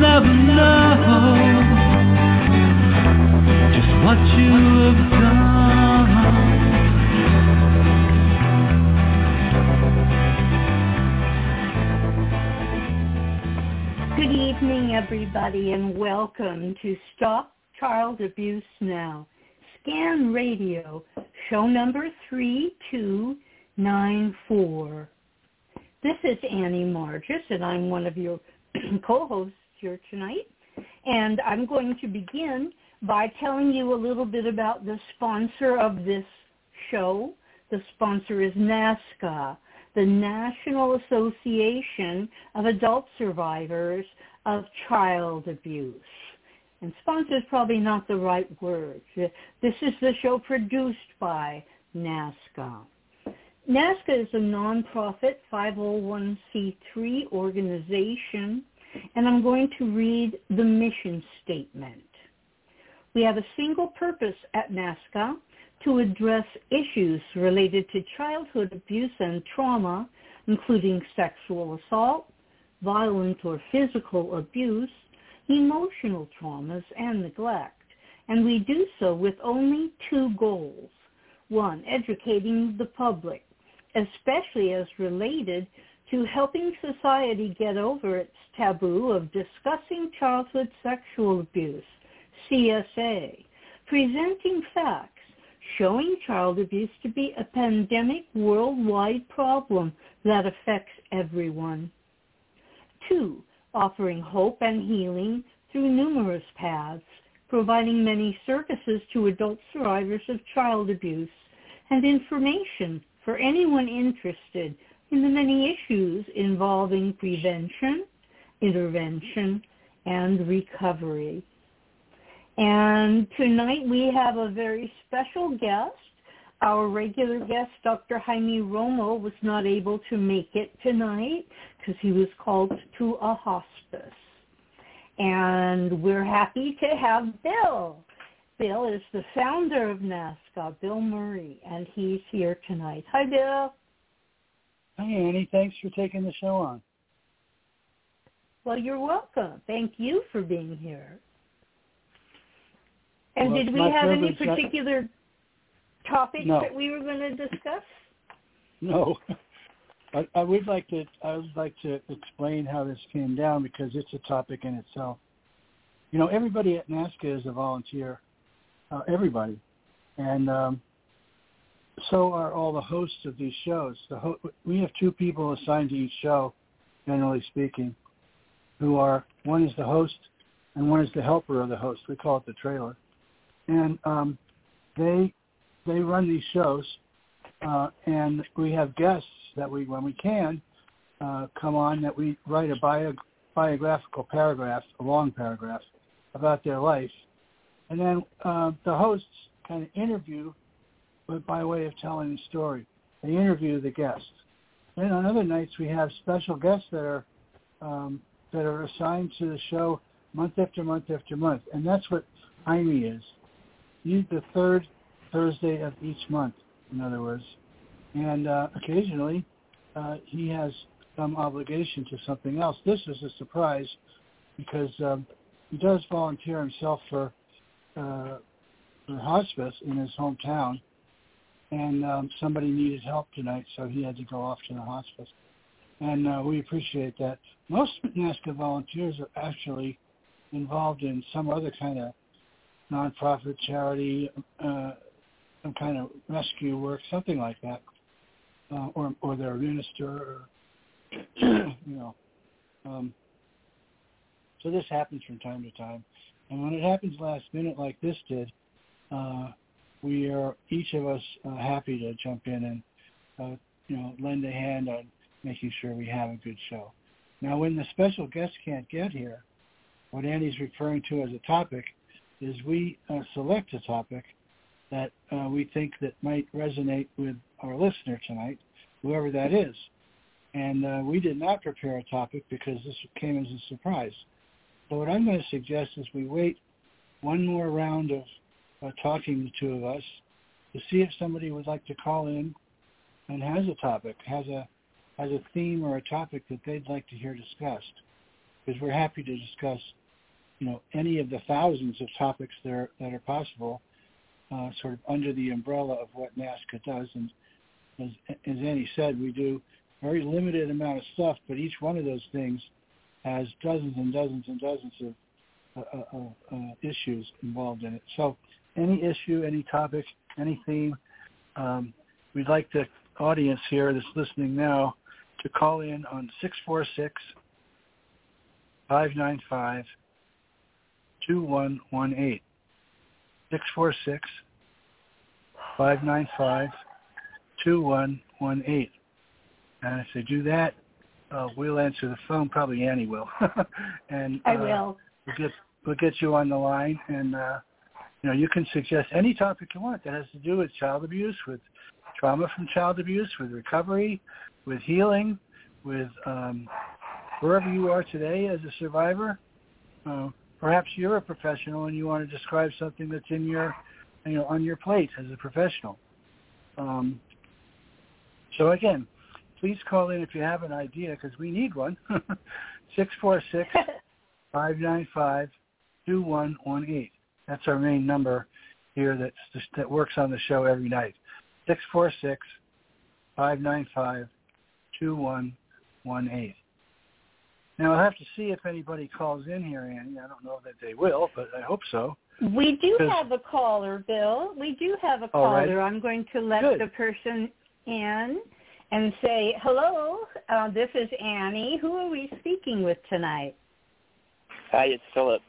Never know just what you have done. Good evening, everybody, and welcome to Stop Child Abuse Now. Scan Radio, show number 3294. This is Annie Margis, and I'm one of your co-hosts here tonight. And I'm going to begin by telling you a little bit about the sponsor of this show. The sponsor is NAASCA, the National Association of Adult Survivors of Child Abuse. And sponsor is probably not the right word. This is the show produced by NAASCA. NAASCA is a nonprofit 501c3 organization, and I'm going to read the mission statement. We have a single purpose at NAASCA to address issues related to childhood abuse and trauma, including sexual assault, violent or physical abuse, emotional traumas, and neglect. And we do so with only two goals. One, educating the public, especially as related to helping society get over its taboo of discussing childhood sexual abuse, CSA, presenting facts, showing child abuse to be a pandemic worldwide problem that affects everyone. Two, offering hope and healing through numerous paths, providing many services to adult survivors of child abuse and information for anyone interested in the many issues involving prevention, intervention, and recovery. And tonight we have a very special guest. Our regular guest, Dr. Jaime Romo, was not able to make it tonight because he was called to a hospice. And we're happy to have Bill. Bill is the founder of NAASCA, Bill Murray, and he's here tonight. Hi, Bill. Hi, Annie. Thanks for taking the show on. Well, you're welcome. Thank you for being here. And Well, did we have any privilege. I- particular topics No. that we were going to discuss? No, I, I would like to. I would like to explain how this came down because it's a topic in itself. You know, everybody at NAASCA is a volunteer. Uh, everybody, and um, so are all the hosts of these shows. The ho- we have two people assigned to each show, generally speaking, who are one is the host and one is the helper of the host. We call it the trailer, and um, they they run these shows uh, and we have guests that we, when we can, uh, come on that we write a bio, biographical paragraph, a long paragraph, about their life, and then uh, the hosts kind of interview, but by way of telling the story, they interview the guests. Then on other nights we have special guests that are um, that are assigned to the show month after month after month, and that's what Jaime is. He's the third Thursday of each month in other words. And uh, occasionally, uh, he has some obligation to something else. This is a surprise because um, he does volunteer himself for, uh, for hospice in his hometown, and um, somebody needed help tonight, so he had to go off to the hospice. and uh, we appreciate that. Most NAASCA volunteers are actually involved in some other kind of nonprofit charity, uh, some kind of rescue work, something like that, uh, or or they're a minister, or you know. Um, so this happens from time to time, and when it happens last minute like this did, uh, we are each of us uh, happy to jump in and uh, you know lend a hand on making sure we have a good show. Now, when the special guest can't get here, what Andy's referring to as a topic is we uh, select a topic that uh, we think that might resonate with our listener tonight, whoever that is. And uh, we did not prepare a topic because this came as a surprise. So what I'm going to suggest is we wait one more round of uh, talking, the two of us, to see if somebody would like to call in and has a topic, has a has a theme or a topic that they'd like to hear discussed. Because we're happy to discuss, you know, any of the thousands of topics that are, that are possible, uh, sort of under the umbrella of what NAASCA does. And as, as Annie said, we do very limited amount of stuff, but each one of those things has dozens and dozens and dozens of uh, uh, uh, uh issues involved in it. So any issue, any topic, any theme, um, we'd like the audience here that's listening now to call in on 646 595 2118. 646 595 2118. And if they do that, uh, we'll answer the phone. Probably Annie will. and I uh, will. We'll get we'll get you on the line, and uh, you know you can suggest any topic you want that has to do with child abuse, with trauma from child abuse, with recovery, with healing, with um, wherever you are today as a survivor. Uh, perhaps you're a professional and you want to describe something that's in your, you know, on your plate as a professional. Um, so again, please call in if you have an idea because we need one. Six four six five nine five two one one eight. That's our main number here that's just, that works on the show every night. Six four six five nine five two one one eight. Now I'll have to see if anybody calls in here, Annie. I don't know that they will, but I hope so. We do have a caller, Bill. We do have a caller. Right. I'm going to let Good. the person in and say, hello, uh, this is Annie. Who are we speaking with tonight? Hi, it's Philip.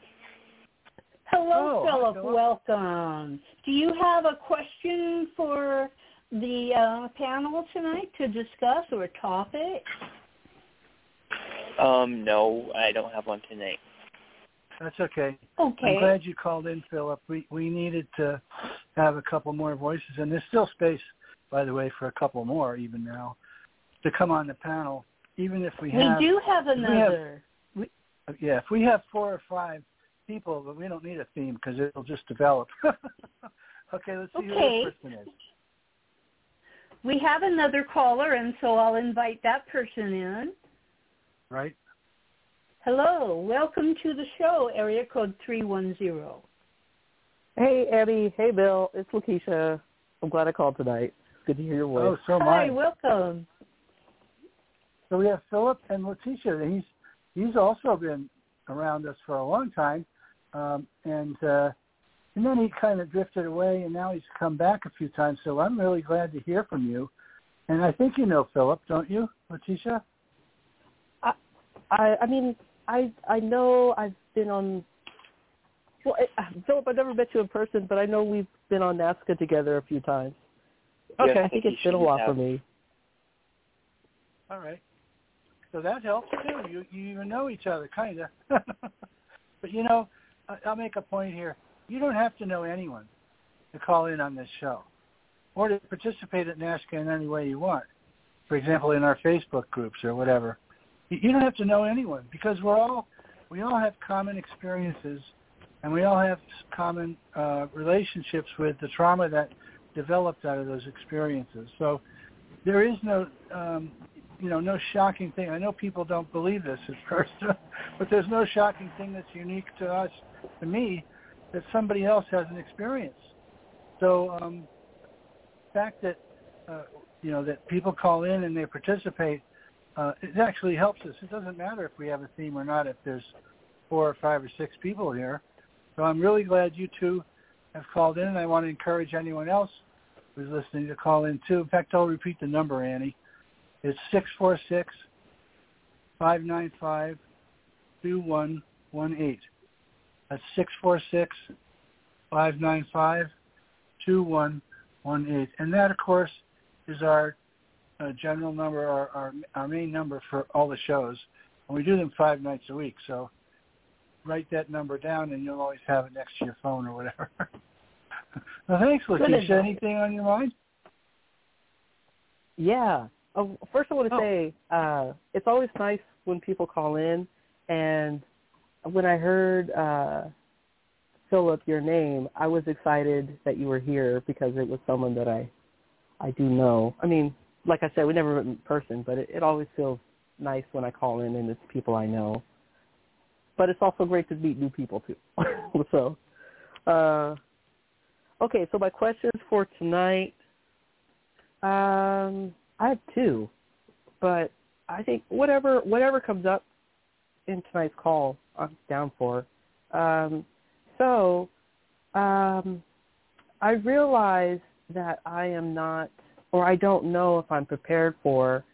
Hello, oh, Philip. Philip. Welcome. Do you have a question for the uh, panel tonight to discuss or a topic? Um, no, I don't have one tonight. That's okay. Okay. I'm glad you called in, Philip. We we needed to have a couple more voices, and there's still space, by the way, for a couple more even now to come on the panel. Even if we have, we do have another. We have, we, yeah, if we have four or five people, but we don't need a theme because it'll just develop. okay, let's see okay. who this person is. We have another caller, and so I'll invite that person in. Right. Hello, welcome to the show, area code 310. Hey, Abby. Hey, Bill. It's Lakeisha. I'm glad I called tonight. It's good to hear your voice. Oh, so am Hi, I. welcome. So we have Philip and Letitia. He's he's also been around us for a long time, um, and uh, and then he kind of drifted away, and now he's come back a few times. So I'm really glad to hear from you. And I think you know Philip, don't you, Letitia? I I mean I I know I've been on. Well, I, Philip, I've never met you in person, but I know we've been on NAASCA together a few times. Okay. I think it's been a while for me. All right. So that helps too. You you even know each other, kind of. but you know, I, I'll make a point here. You don't have to know anyone to call in on this show, or to participate at NAASCA in any way you want. For example, in our Facebook groups or whatever. You, you don't have to know anyone because we're all we all have common experiences, and we all have common uh, relationships with the trauma that developed out of those experiences. So there is no um, you know, no shocking thing. I know people don't believe this at first, but there's no shocking thing that's unique to us, to me, that somebody else hasn't experienced. So, um, the fact that uh, you know that people call in and they participate uh, it actually helps us. It doesn't matter if we have a theme or not if there's four or five or six people here. So I'm really glad you two have called in, and I want to encourage anyone else who's listening to call in too. In fact, I'll repeat the number, Annie. It's six four six five nine five two one one eight. That's six four six five nine five two one one eight, and that, of course, is our uh, general number, our, our our main number for all the shows, and we do them five nights a week. So write that number down, and you'll always have it next to your phone or whatever. well, thanks, Letitia. Anything on your mind? Yeah. Oh, first, I want to Oh. say uh, it's always nice when people call in, and when I heard uh, Philip your name, I was excited that you were here because it was someone that I I do know. I mean, like I said, we never met in person, but it, it always feels nice when I call in and it's people I know. But it's also great to meet new people too. so, uh, okay. So my questions for tonight. Um, I have two, but I think whatever whatever comes up in tonight's call, I'm down for. Um, so, um, I realize that I am not, or I don't know if I'm prepared for.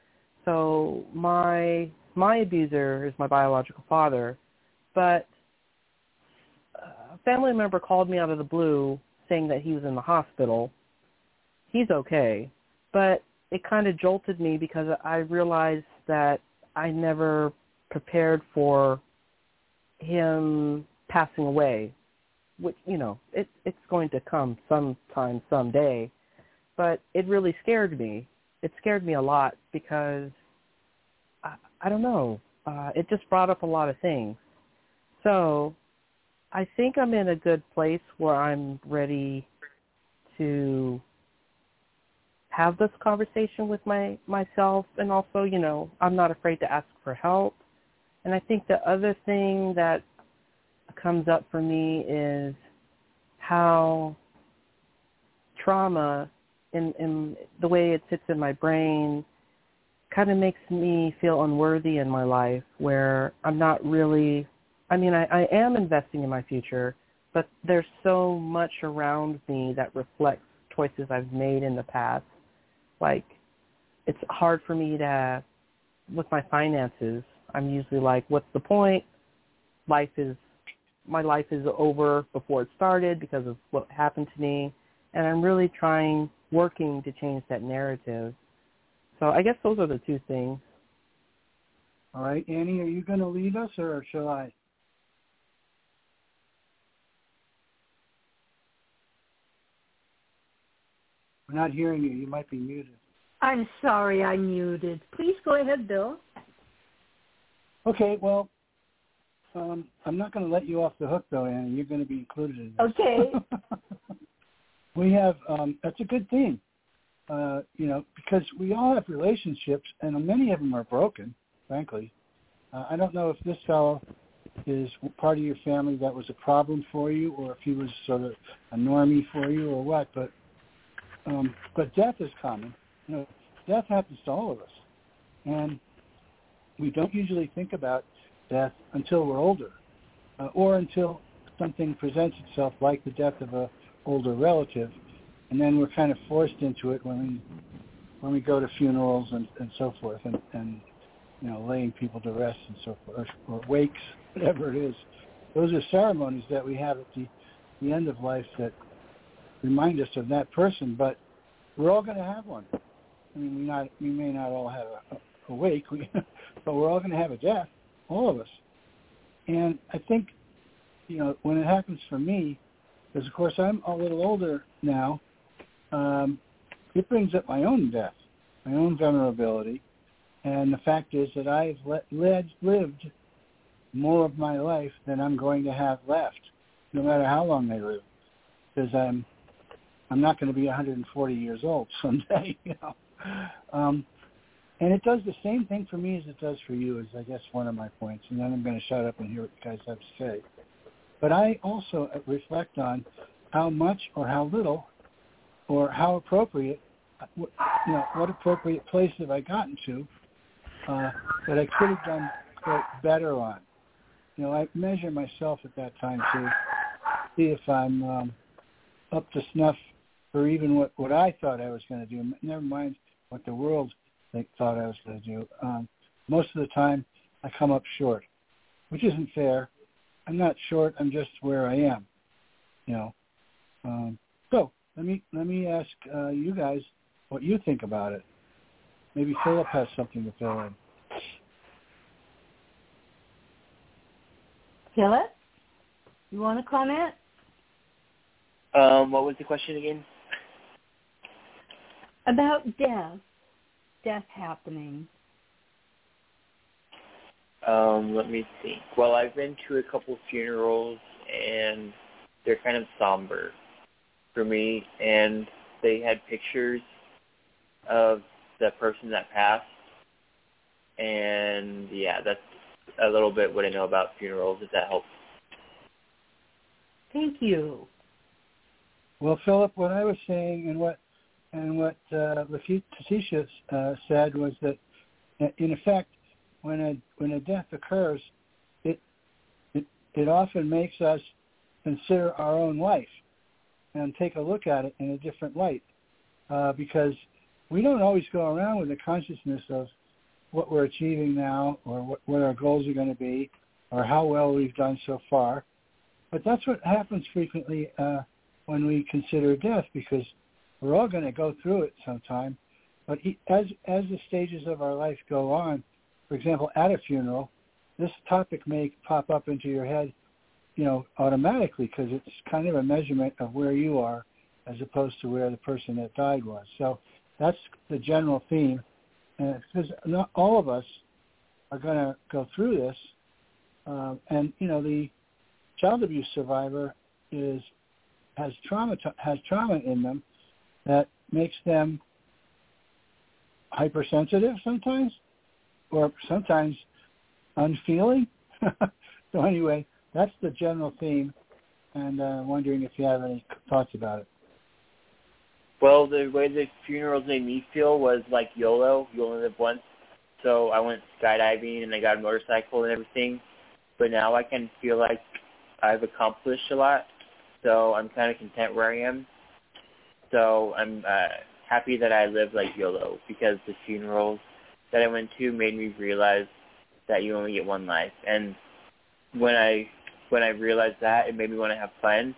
So my my abuser is my biological father, but a family member called me out of the blue saying that he was in the hospital. He's okay, but it kind of jolted me because I realized that I never prepared for him passing away, which you know it, it's going to come sometime someday. But it really scared me. It scared me a lot because I, I don't know. Uh, it just brought up a lot of things. So I think I'm in a good place where I'm ready to have this conversation with my myself and also, you know, I'm not afraid to ask for help. And I think the other thing that comes up for me is how trauma in, in the way it sits in my brain kind of makes me feel unworthy in my life where I'm not really I mean I, I am investing in my future, but there's so much around me that reflects choices I've made in the past. Like it's hard for me to with my finances. I'm usually like, what's the point? Life is my life is over before it started because of what happened to me and I'm really trying working to change that narrative. So I guess those are the two things. All right, Annie, are you going to lead us, or shall I? We're not hearing you. You might be muted. I'm sorry I muted. Please go ahead, Bill. Okay, well, um, I'm not going to let you off the hook, though, Annie. You're going to be included in this. Okay. we have, um, that's a good thing, uh, you know, because we all have relationships, and many of them are broken, frankly. Uh, I don't know if this fellow is part of your family that was a problem for you, or if he was sort of a normie for you, or what. But um, but death is common. You know, death happens to all of us, and we don't usually think about death until we're older, uh, or until something presents itself, like the death of a older relative, and then we're kind of forced into it when we when we go to funerals and, and so forth, and, and you know, laying people to rest and so forth, or, or wakes, whatever it is. Those are ceremonies that we have at the, the end of life that remind us of that person, but we're all going to have one. I mean, we not we may not all have a, a we, but we're all going to have a death, all of us. And I think, you know, when it happens for me, because of course I'm a little older now, um, it brings up my own death, my own vulnerability, and the fact is that I've let, led, lived more of my life than I'm going to have left, no matter how long I live, because I'm I'm not going to be 140 years old someday, you know. Um, and it does the same thing for me as it does for you, is I guess one of my points. And then I'm going to shut up and hear what you guys have to say. But I also reflect on how much or how little or how appropriate, you know, what appropriate place have I gotten to uh, that I could have done quote, better on. You know, I measure myself at that time to see if I'm um, up to snuff for even what what I thought I was going to do. Never mind what the world think, thought I was going to do. Um, most of the time, I come up short, which isn't fair. I'm not short. I'm just where I am. You know. Um, so let me let me ask uh, you guys what you think about it. Maybe Philip has something to fill in. Philip, you want to comment? Um, what was the question again? About death, death happening. Um, let me think. Well, I've been to a couple funerals, and they're kind of somber for me. And they had pictures of the person that passed, and yeah, that's a little bit what I know about funerals. If that helps. Thank you. Well, Philip, what I was saying and what and what uh, Letitia uh, said was that, in effect, when a when a death occurs, it it it often makes us consider our own life and take a look at it in a different light, uh, because we don't always go around with the consciousness of what we're achieving now or what, what our goals are going to be or how well we've done so far. But that's what happens frequently uh, when we consider death because we're all going to go through it sometime. But as as the stages of our life go on, for example, at a funeral, this topic may pop up into your head, you know, automatically because it's kind of a measurement of where you are as opposed to where the person that died was. So that's the general theme And because not all of us are going to go through this. Um, and you know, the child abuse survivor is has trauma has trauma in them that makes them hypersensitive sometimes, or sometimes unfeeling. so anyway, that's the general theme, and uh, wondering if you have any thoughts about it. Well, the way the funerals made me feel was like YOLO. You only live once. So I went skydiving and I got a motorcycle and everything. But now I can feel like I've accomplished a lot. So I'm kind of content where I am. So I'm uh, happy that I live like YOLO because the funerals that I went to made me realize that you only get one life. And when I when I realized that, it made me want to have fun.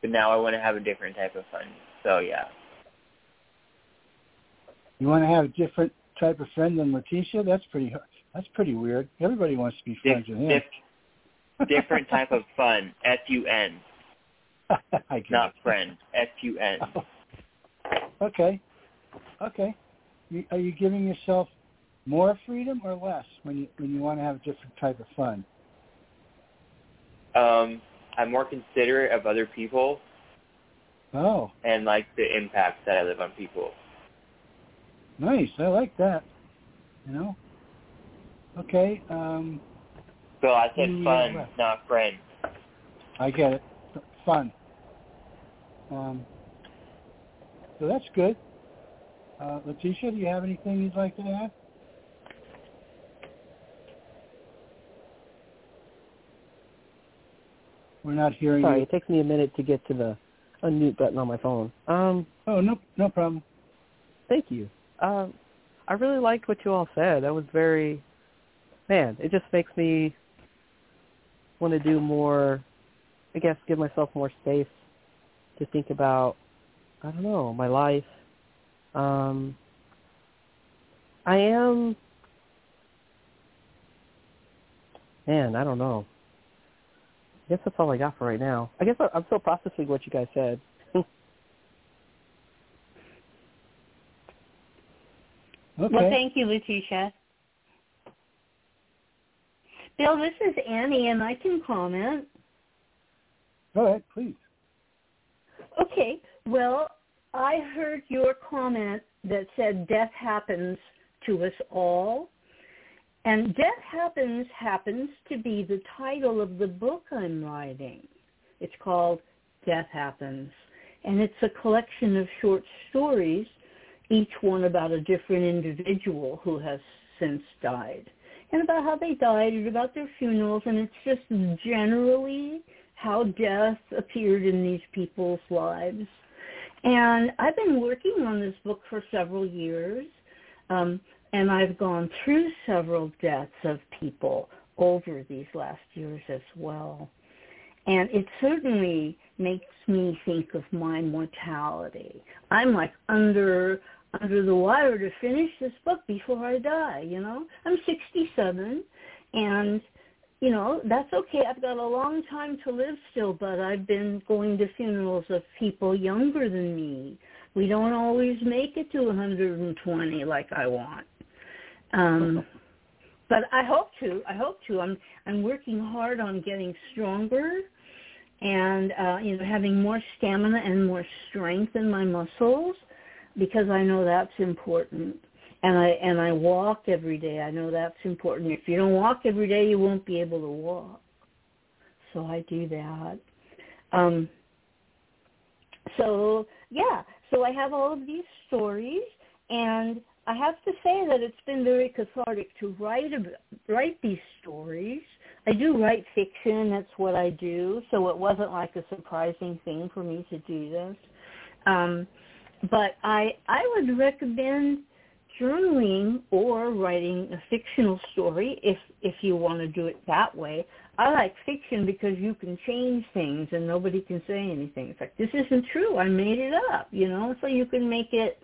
But now I want to have a different type of fun. So yeah. You want to have a different type of friend than Letitia? That's pretty. That's pretty weird. Everybody wants to be friends Dif- with him. Dif- different type of fun. F U N. Not friend. F U N. Okay. Okay. You, are you giving yourself more freedom or less when you when you want to have a different type of fun? Um, I'm more considerate of other people Oh, and like the impact that I live on people. nice. I like that. You know. Okay. Um, So I said fun, not friend. I get it. Fun. Um, so that's good. Uh, Letitia, do you have anything you'd like to add? We're not hearing Sorry, you. it takes me a minute to get to the unmute button on my phone. Um, Oh, no, no problem. thank you. Um, I really liked what you all said. That was very, man. It just makes me want to do more. I guess give myself more space to think about. I don't know my life. Um, I am. Man, I don't know. I guess that's all I got for right now. I guess I- I'm still processing what you guys said. Okay. Well, thank you, Letitia. Bill, this is Annie, and I can comment. Go ahead, please. Okay. Well, I heard your comment that said death happens to us all. And Death Happens happens to be the title of the book I'm writing. It's called Death Happens. And it's a collection of short stories, each one about a different individual who has since died, and about how they died and about their funerals, and it's just generally how death appeared in these people's lives. And I've been working on this book for several years, um, and I've gone through several deaths of people over these last years as well. And it certainly makes me think of my mortality. I'm like under under the wire to finish this book before I die, you know? I'm 67 and you know, that's okay. I've got a long time to live still, but I've been going to funerals of people younger than me. We don't always make it to 120 like I want. Um but I hope to. I hope to. I'm I'm working hard on getting stronger and uh, you know having more stamina and more strength in my muscles because I know that's important. And I and I walk every day. I know that's important. If you don't walk every day, you won't be able to walk. So I do that. Um, so yeah, so I have all of these stories, and I have to say that it's been very cathartic to write write these stories. I do write fiction. That's what I do. So it wasn't like a surprising thing for me to do this. Um, but I I would recommend journaling or writing a fictional story if if you want to do it that way. I like fiction because you can change things and nobody can say anything. It's like this isn't true. I made it up, you know. So you can make it.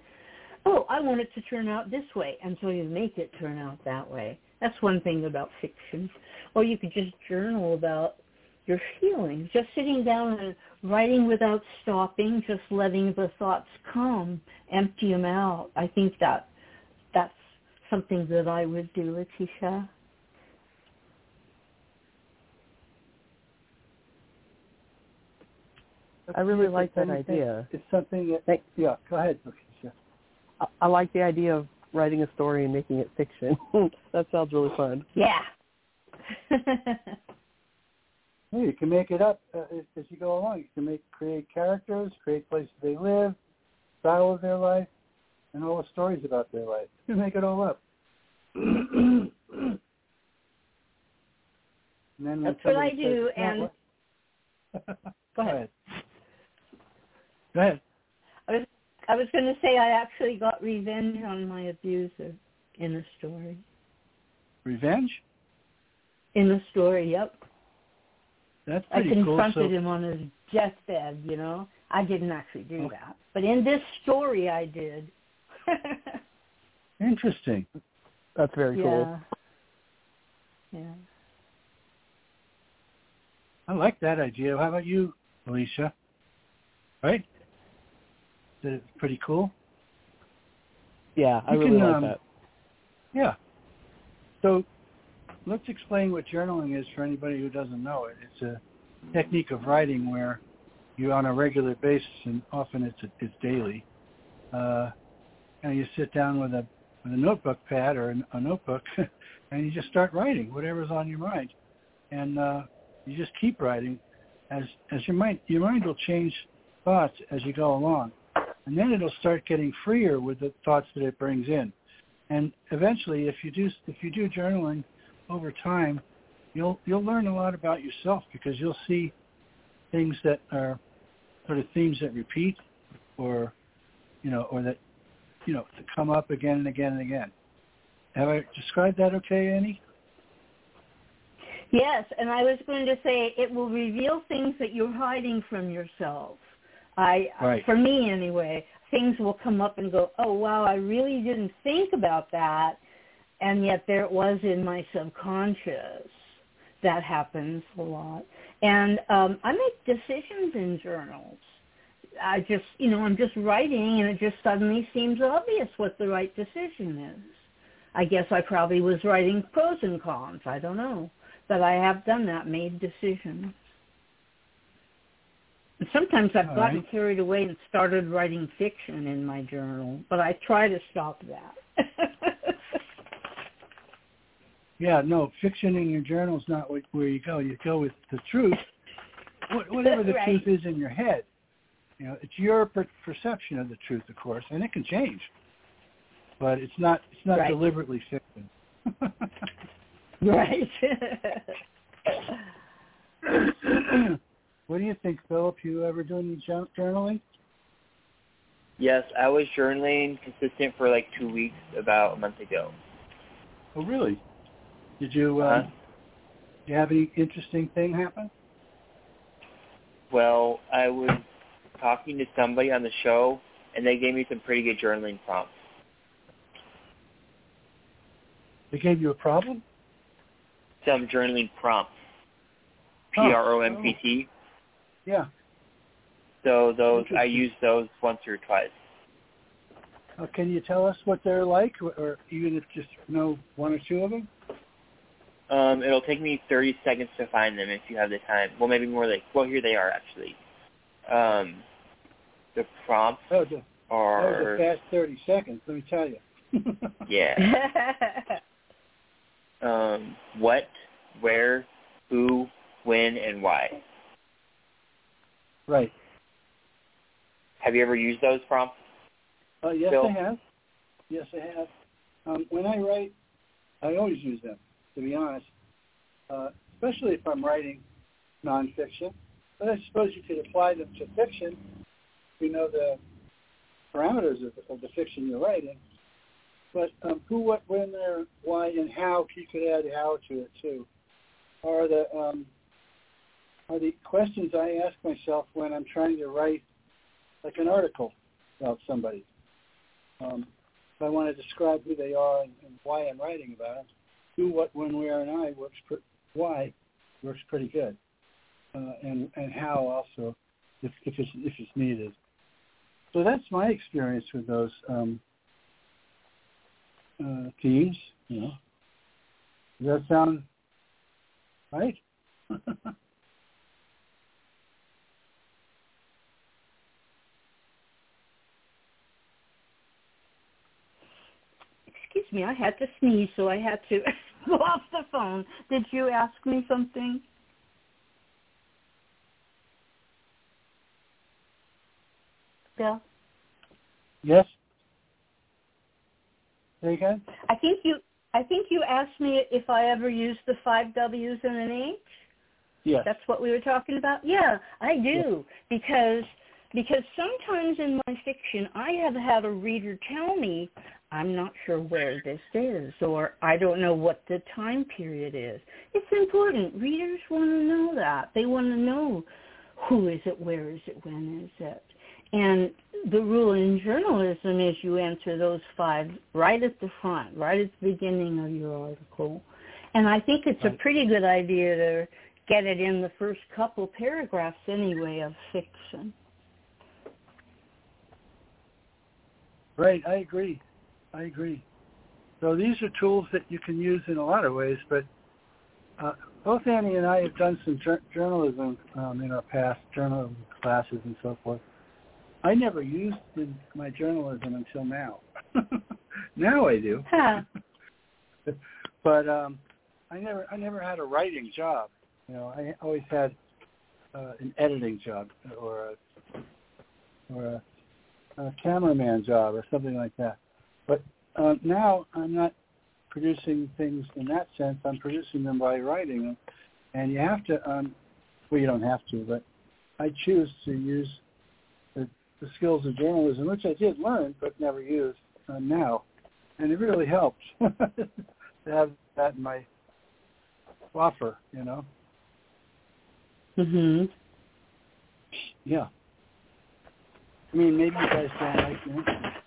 Oh, I want it to turn out this way, and so you make it turn out that way. That's one thing about fiction. Or you could just journal about your feelings, just sitting down and writing without stopping, just letting the thoughts come, empty them out. I think that something that I would do, Letitia. I really like that idea. It's something that, Thank, yeah, go ahead, Letitia. I, I like the idea of writing a story and making it fiction. that sounds really fun. Yeah. Yeah, you can make it up uh, as, as you go along. You can make create characters, create places they live, style of their life, and all the stories about their life. You make it all up. and then That's what I do. And go ahead. Go ahead. I was I was going to say I actually got revenge on my abuser in a story. Revenge? In the story, yep. That's I pretty confronted cool. So, him on his deathbed, you know. I didn't actually do okay. that. But in this story I did. Interesting. That's very yeah. cool. Yeah. I like that idea. How about you, Alicia? Right? That's pretty cool. Yeah, I you really can, like um, that. Yeah. So let's explain what journaling is for anybody who doesn't know it. It's a technique of writing where you, on a regular basis, and often it's it's daily, uh, and you sit down with a with a notebook pad or a, a notebook, and you just start writing whatever's on your mind, and uh, you just keep writing. As as your mind your mind will change thoughts as you go along, and then it'll start getting freer with the thoughts that it brings in, and eventually, if you do if you do journaling over time, you'll you'll learn a lot about yourself because you'll see things that are sort of themes that repeat, or you know, or that you know to come up again and again and again. Have I described that okay, Annie? Yes, and I was going to say it will reveal things that you're hiding from yourself. I, right. for me anyway, things will come up and go, oh wow, I really didn't think about that, and yet there it was in my subconscious. That happens a lot, and um, I make decisions in journals. I just, you know, I'm just writing, and it just suddenly seems obvious what the right decision is. I guess I probably was writing pros and cons. I don't know but I have done that, made decisions. And sometimes I've All gotten right. carried away and started writing fiction in my journal, but I try to stop that. Yeah, no, fiction in your journal is not where you go. You go with the truth, whatever the Right. truth is in your head. You know, it's your per- perception of the truth, of course, and it can change. But it's not it's not Right. deliberately fiction. right. what do you think, Philip? You ever do any journaling? Yes, I was journaling consistent for like two weeks about a month ago. Oh, really? Did you? Uh, Uh, you have any interesting thing happen? well, I was talking to somebody on the show, and they gave me some pretty good journaling prompts. They gave you a problem? Some journaling prompts. P R O M P T. R O M P T. Yeah. So those I used those once or twice. Uh, can you tell us what they're like, or, or even if just know one or two of them? Um, it'll take me 30 seconds to find them if you have the time. Well, maybe more like, well, here they are actually. Um, the prompts Oh, the, that was are, a fast 30 seconds, let me tell you. yeah. Um, what, where, who, when, and why. right. Have you ever used those prompts? Uh, yes, Bill? I have. Yes, I have. Um, when I write, I always use them, to be honest, uh, especially if I'm writing nonfiction. But I suppose you could apply them to fiction. If You know the parameters of, of the fiction you're writing. But um, who, what, when, there, why, and how. You could add how to it too. Are the um, are the questions I ask myself when I'm trying to write like an article about somebody. Um, if I want to describe who they are and, and why I'm writing about them, who, what, when, where, and I works. Why works pretty good, uh, and and how also, if if it's if it's needed. So that's my experience with those um, uh, teams. You know, does that sound right? Excuse me, I had to sneeze, so I had to go off the phone. Did you ask me something? Bill? Yes. There you go. I think you I think you asked me if I ever used the five W's and an H. Yes. That's what we were talking about. Yeah, I do because because sometimes in my fiction I have had a reader tell me I'm not sure where this is or I don't know what the time period is. It's important. Readers want to know that. They want to know who is it, where is it, when is it. And the rule in journalism is you answer those five right at the front, right at the beginning of your article. And I think it's a pretty good idea to get it in the first couple paragraphs anyway of fiction. Right, I agree. I agree. So these are tools that you can use in a lot of ways, but uh, both Annie and I have done some jour- journalism um, in our past, journalism classes and so forth. I never used in my journalism until now. now I do, Huh. but um, I never, I never had a writing job. You know, I always had uh, an editing job or a, or a, a cameraman job or something like that. But uh, now I'm not producing things in that sense. I'm producing them by writing them, and you have to. Um, well, you don't have to, but I choose to use the, the skills of journalism, which I did learn but never used uh, now, and it really helps to have that in my offer. You know. Mhm. Yeah. I mean, maybe you guys don't like me.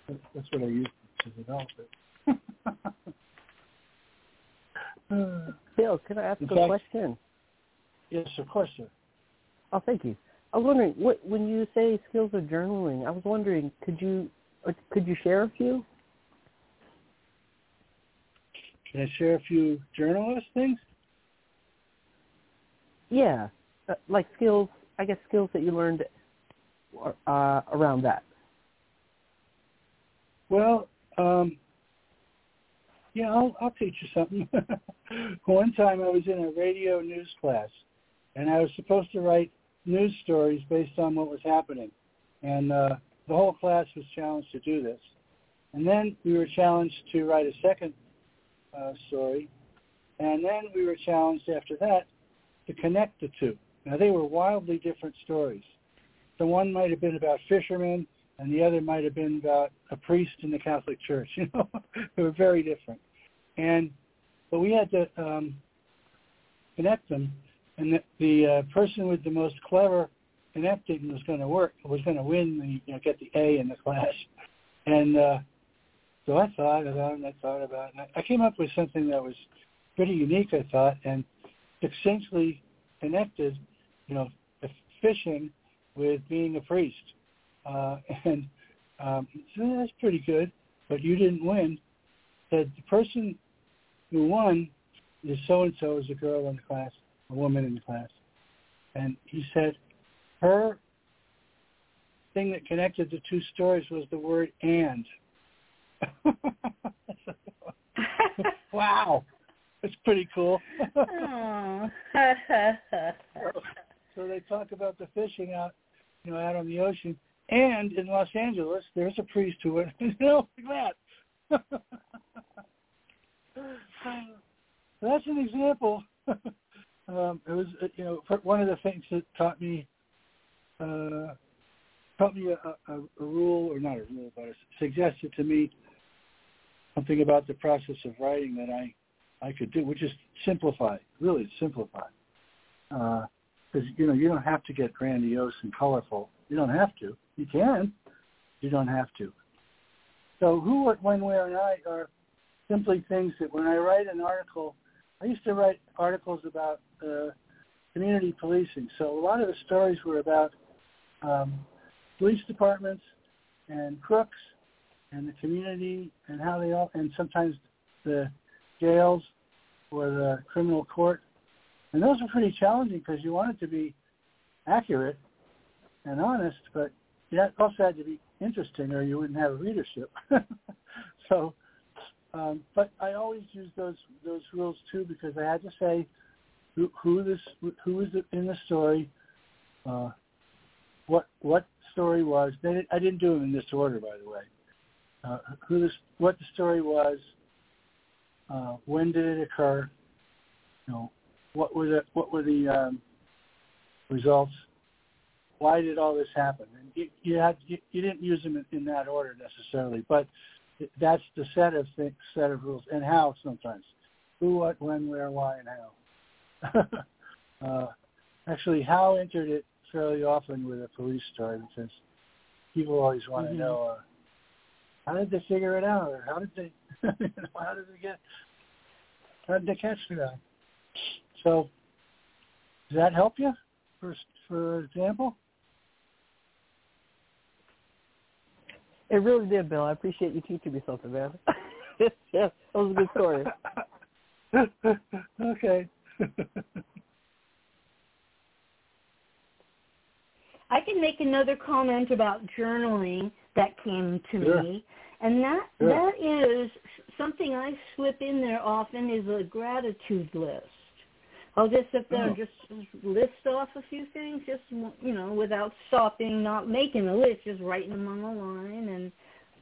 That's, that's what I use to develop it. Bill, can I ask In a fact- question? yes, of course, sir. Oh, thank you. I was wondering, what when you say skills of journaling, I was wondering, could you could you share a few? Can I share a few journalist things? Yeah, uh, like skills. I guess skills that you learned uh, around that. Well, um, yeah, I'll, I'll teach you something. One time I was in a radio news class, and I was supposed to write news stories based on what was happening. And uh, the whole class was challenged to do this. And then we were challenged to write a second uh, story, and then we were challenged after that to connect the two. Now they were wildly different stories. The one might have been about fishermen, and the other might have been about a priest in the Catholic Church. You know, they were very different, and but we had to um, connect them, and the, the uh, person with the most clever connecting was going to work was going to win the you know get the A in the class, and uh, so I thought about and I thought about it. And I came up with something that was pretty unique, I thought, and essentially connected, you know, fishing with being a priest. Uh, and um, so that's pretty good, but you didn't win. Said the person who won is so and so is a girl in the class, a woman in the class, and he said her thing that connected the two stories was the word and. wow, that's pretty cool. so they talk about the fishing out, you know, out on the ocean, and in Los Angeles, there's a priest who went, you know, like that. that's an example. Was, uh, you know, one of the things that taught me uh, taught me a, a, a rule, or not a rule, but suggested to me something about the process of writing that I I could do, which is simplify, really simplify. Because uh, you know you don't have to get grandiose and colorful. You don't have to. You can. You don't have to. So who, what, when, where, and I are simply things that when I write an article, I used to write articles about uh, community policing. So a lot of the stories were about um, police departments and crooks and the community and how they all and sometimes the jails or the criminal court. And those are pretty challenging because you want it to be accurate and honest, but you also had to be interesting or you wouldn't have a readership. so, um, but I always use those those rules too because I had to say who, who this who is in the story, uh, what what story was. They, I didn't do them in this order, by the way. Uh, who this, what the story was, uh, when did it occur, you know, what were the what were the um, results, why did all this happen? And you, you had you, you didn't use them in, in that order necessarily, but that's the set of things, set of rules, and how sometimes, who, what, when, where, why, and how. uh, actually, how entered it fairly often with a police story because people always want to mm-hmm. know uh, how did they figure it out, or how did they, how did they get, how did they catch the guy? So, does that help you, for for example? It really did, Bill. I appreciate you teaching me something, man. yeah, that was a good story. okay. I can make another comment about journaling that came to sure. me, and that sure. that is something I slip in there often is a gratitude list. I'll just sit there and oh. just list off a few things, just you know, without stopping, not making a list, just writing them on the line, and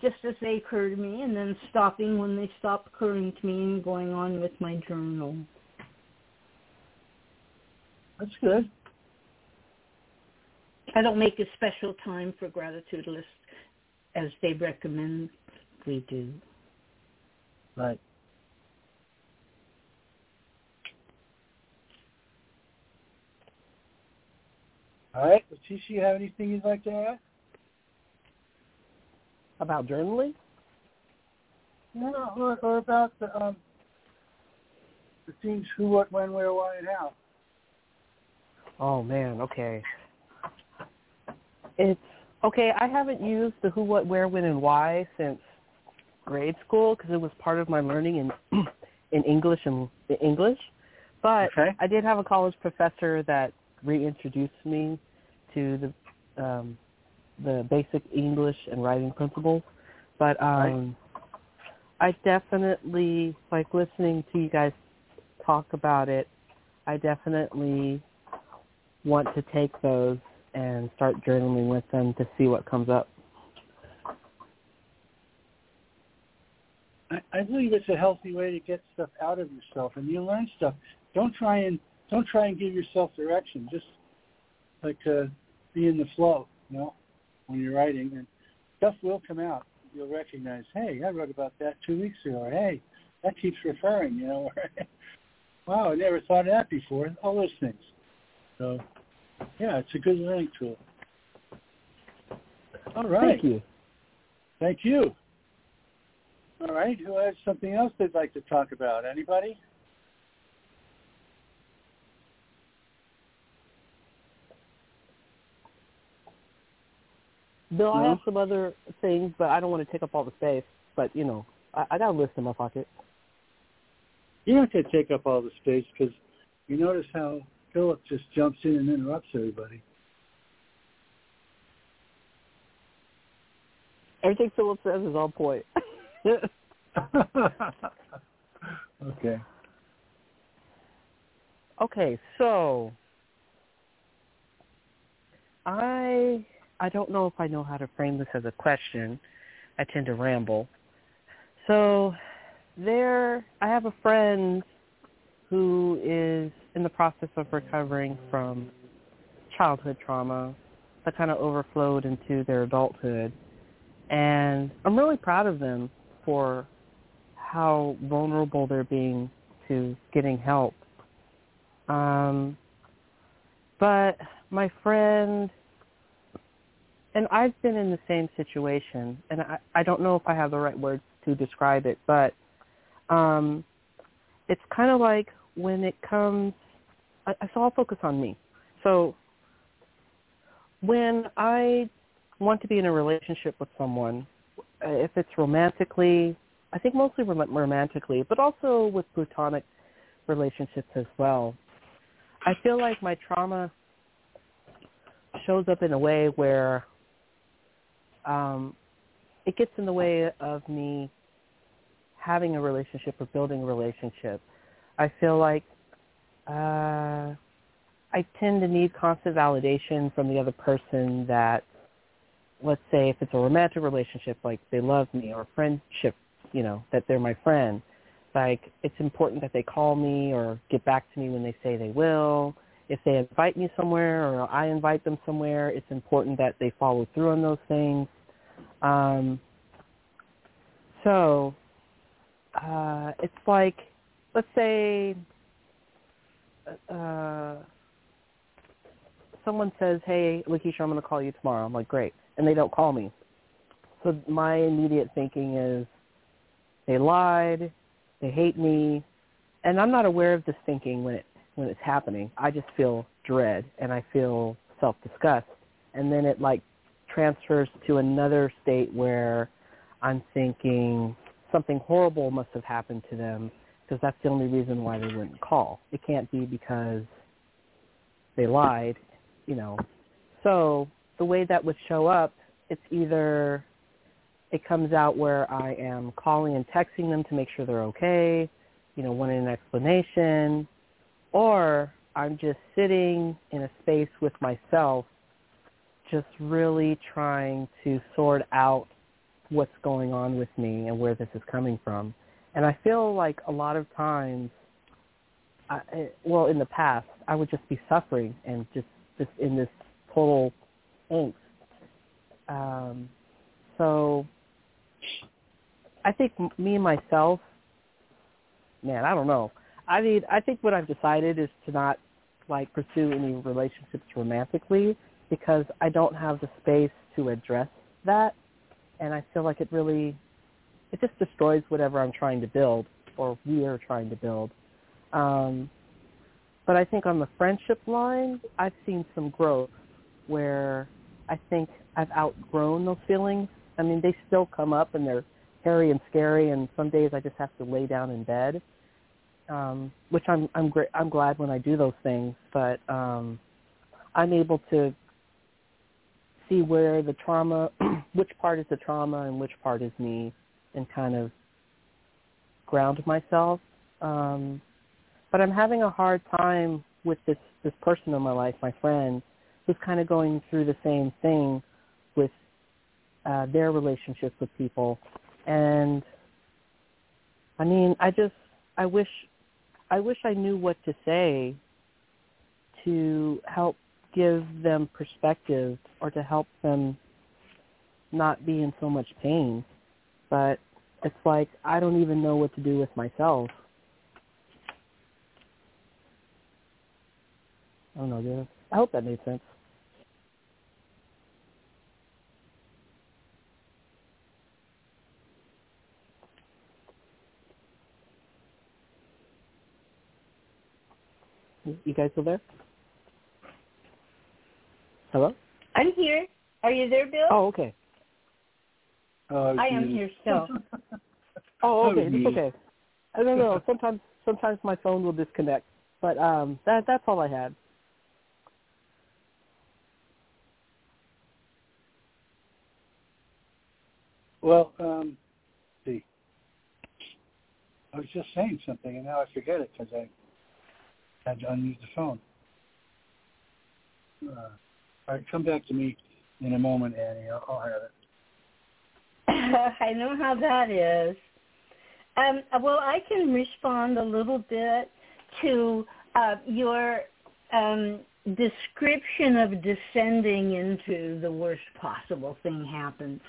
just as they occur to me, and then stopping when they stop occurring to me, and going on with my journal. That's good. I don't make a special time for gratitude lists as they recommend we do. Right. All right, Leticia, you have anything you'd like to add? About journaling? Yeah, or, or about the um, the things who, what, when, where, why, and how. Oh man, okay. It's okay. I haven't used the who, what, where, when, and why since grade school because it was part of my learning in in English and English. But okay. I did have a college professor that reintroduced me to the um, the basic English and writing principles. But um, right. I definitely like listening to you guys talk about it. I definitely want to take those and start journaling with them to see what comes up. I, believe it's a healthy way to get stuff out of yourself, and you learn stuff. Don't try and don't try and give yourself direction. Just like uh, be in the flow, you know, when you're writing, and stuff will come out. You'll recognize, hey, I wrote about that two weeks ago, hey, that keeps referring, you know. wow, I never thought of that before. All those things. So, yeah, it's a good learning tool. All right. Thank you. Thank you. All right. Who has something else they'd like to talk about? Anybody? Bill, I have some other things, but I don't want to take up all the space. But you know, I, I got a list in my pocket. You don't have to take up all the space because you notice how Philip just jumps in and interrupts everybody. Everything Philip says is on point. okay. okay, so I I don't know if I know how to frame this as a question. I tend to ramble. So there I have a friend who is in the process of recovering from childhood trauma that kind of overflowed into their adulthood. And I'm really proud of them for how vulnerable they're being to getting help. Um, but my friend, and I've been in the same situation, and I, I don't know if I have the right words to describe it, but um, it's kind of like when it comes, I, so I'll focus on me. So when I want to be in a relationship with someone, uh, if it's romantically, I think mostly rom- romantically, but also with platonic relationships as well. I feel like my trauma shows up in a way where um, it gets in the way of me having a relationship or building a relationship. I feel like uh, I tend to need constant validation from the other person that, let's say, if it's a romantic relationship, like they love me, or friendship, you know, that they're my friend. Like it's important that they call me or get back to me when they say they will. If they invite me somewhere or I invite them somewhere, it's important that they follow through on those things. Um, so uh, it's like, let's say, uh, someone says, "Hey, Lakeisha, I'm going to call you tomorrow." I'm like, "Great," and they don't call me. So my immediate thinking is, they lied, they hate me, and I'm not aware of this thinking when it when it's happening. I just feel dread and I feel self-disgust, and then it like transfers to another state where I'm thinking something horrible must have happened to them because that's the only reason why they wouldn't call. It can't be because they lied, you know. So the way that would show up, it's either it comes out where I am calling and texting them to make sure they're okay, you know, wanting an explanation, or I'm just sitting in a space with myself, just really trying to sort out what's going on with me and where this is coming from. And I feel like a lot of times, I, well, in the past, I would just be suffering and just just in this total angst. Um, so I think me and myself, man, I don't know. I mean, I think what I've decided is to not like pursue any relationships romantically because I don't have the space to address that, and I feel like it really, it just destroys whatever I'm trying to build or we are trying to build. Um, but I think on the friendship line, I've seen some growth where I think I've outgrown those feelings. I mean, they still come up and they're hairy and scary, and some days I just have to lay down in bed, um, which I'm I'm great. I'm glad when I do those things, but um, I'm able to see where the trauma, which part is the trauma and which part is me, and kind of ground myself. Um, but I'm having a hard time with this this person in my life, my friend, who's kind of going through the same thing with uh, their relationships with people, and I mean, I just I wish I wish I knew what to say to help give them perspective or to help them not be in so much pain. But it's like I don't even know what to do with myself. I don't know, dude. I hope that made sense. You guys still there? Hello? I'm here. Are you there, Bill? Oh, okay. Oh, I am here still. Oh, okay. Oh, It's okay. I don't know. Sometimes sometimes my phone will disconnect. But um that that's all I had. Well, um, see, I was just saying something, and now I forget it because I had to unmute the phone. Uh, all right, come back to me in a moment, Annie. I'll, I'll have it. I know how that is. Um, well, I can respond a little bit to uh, your um, description of descending into the worst possible thing happened.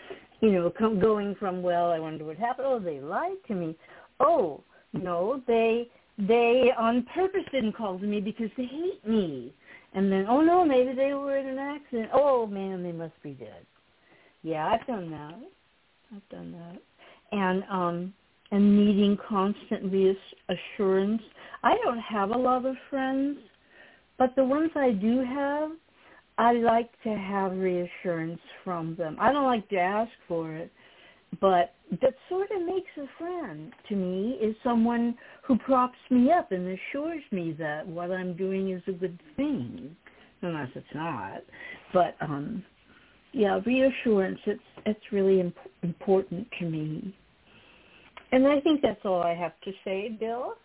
You know, going from well, I wonder what happened. Oh, they lied to me. Oh, no, they they on purpose didn't call to me because they hate me. And then, oh no, maybe they were in an accident. Oh man, they must be dead. Yeah, I've done that. I've done that. And um and needing constant reassurance. I don't have a lot of friends, but the ones I do have, I like to have reassurance from them. I don't like to ask for it, but that sort of makes a friend to me is someone who props me up and assures me that what I'm doing is a good thing, unless it's not. But um yeah, reassurance it's it's really imp- important to me. And I think that's all I have to say, Bill.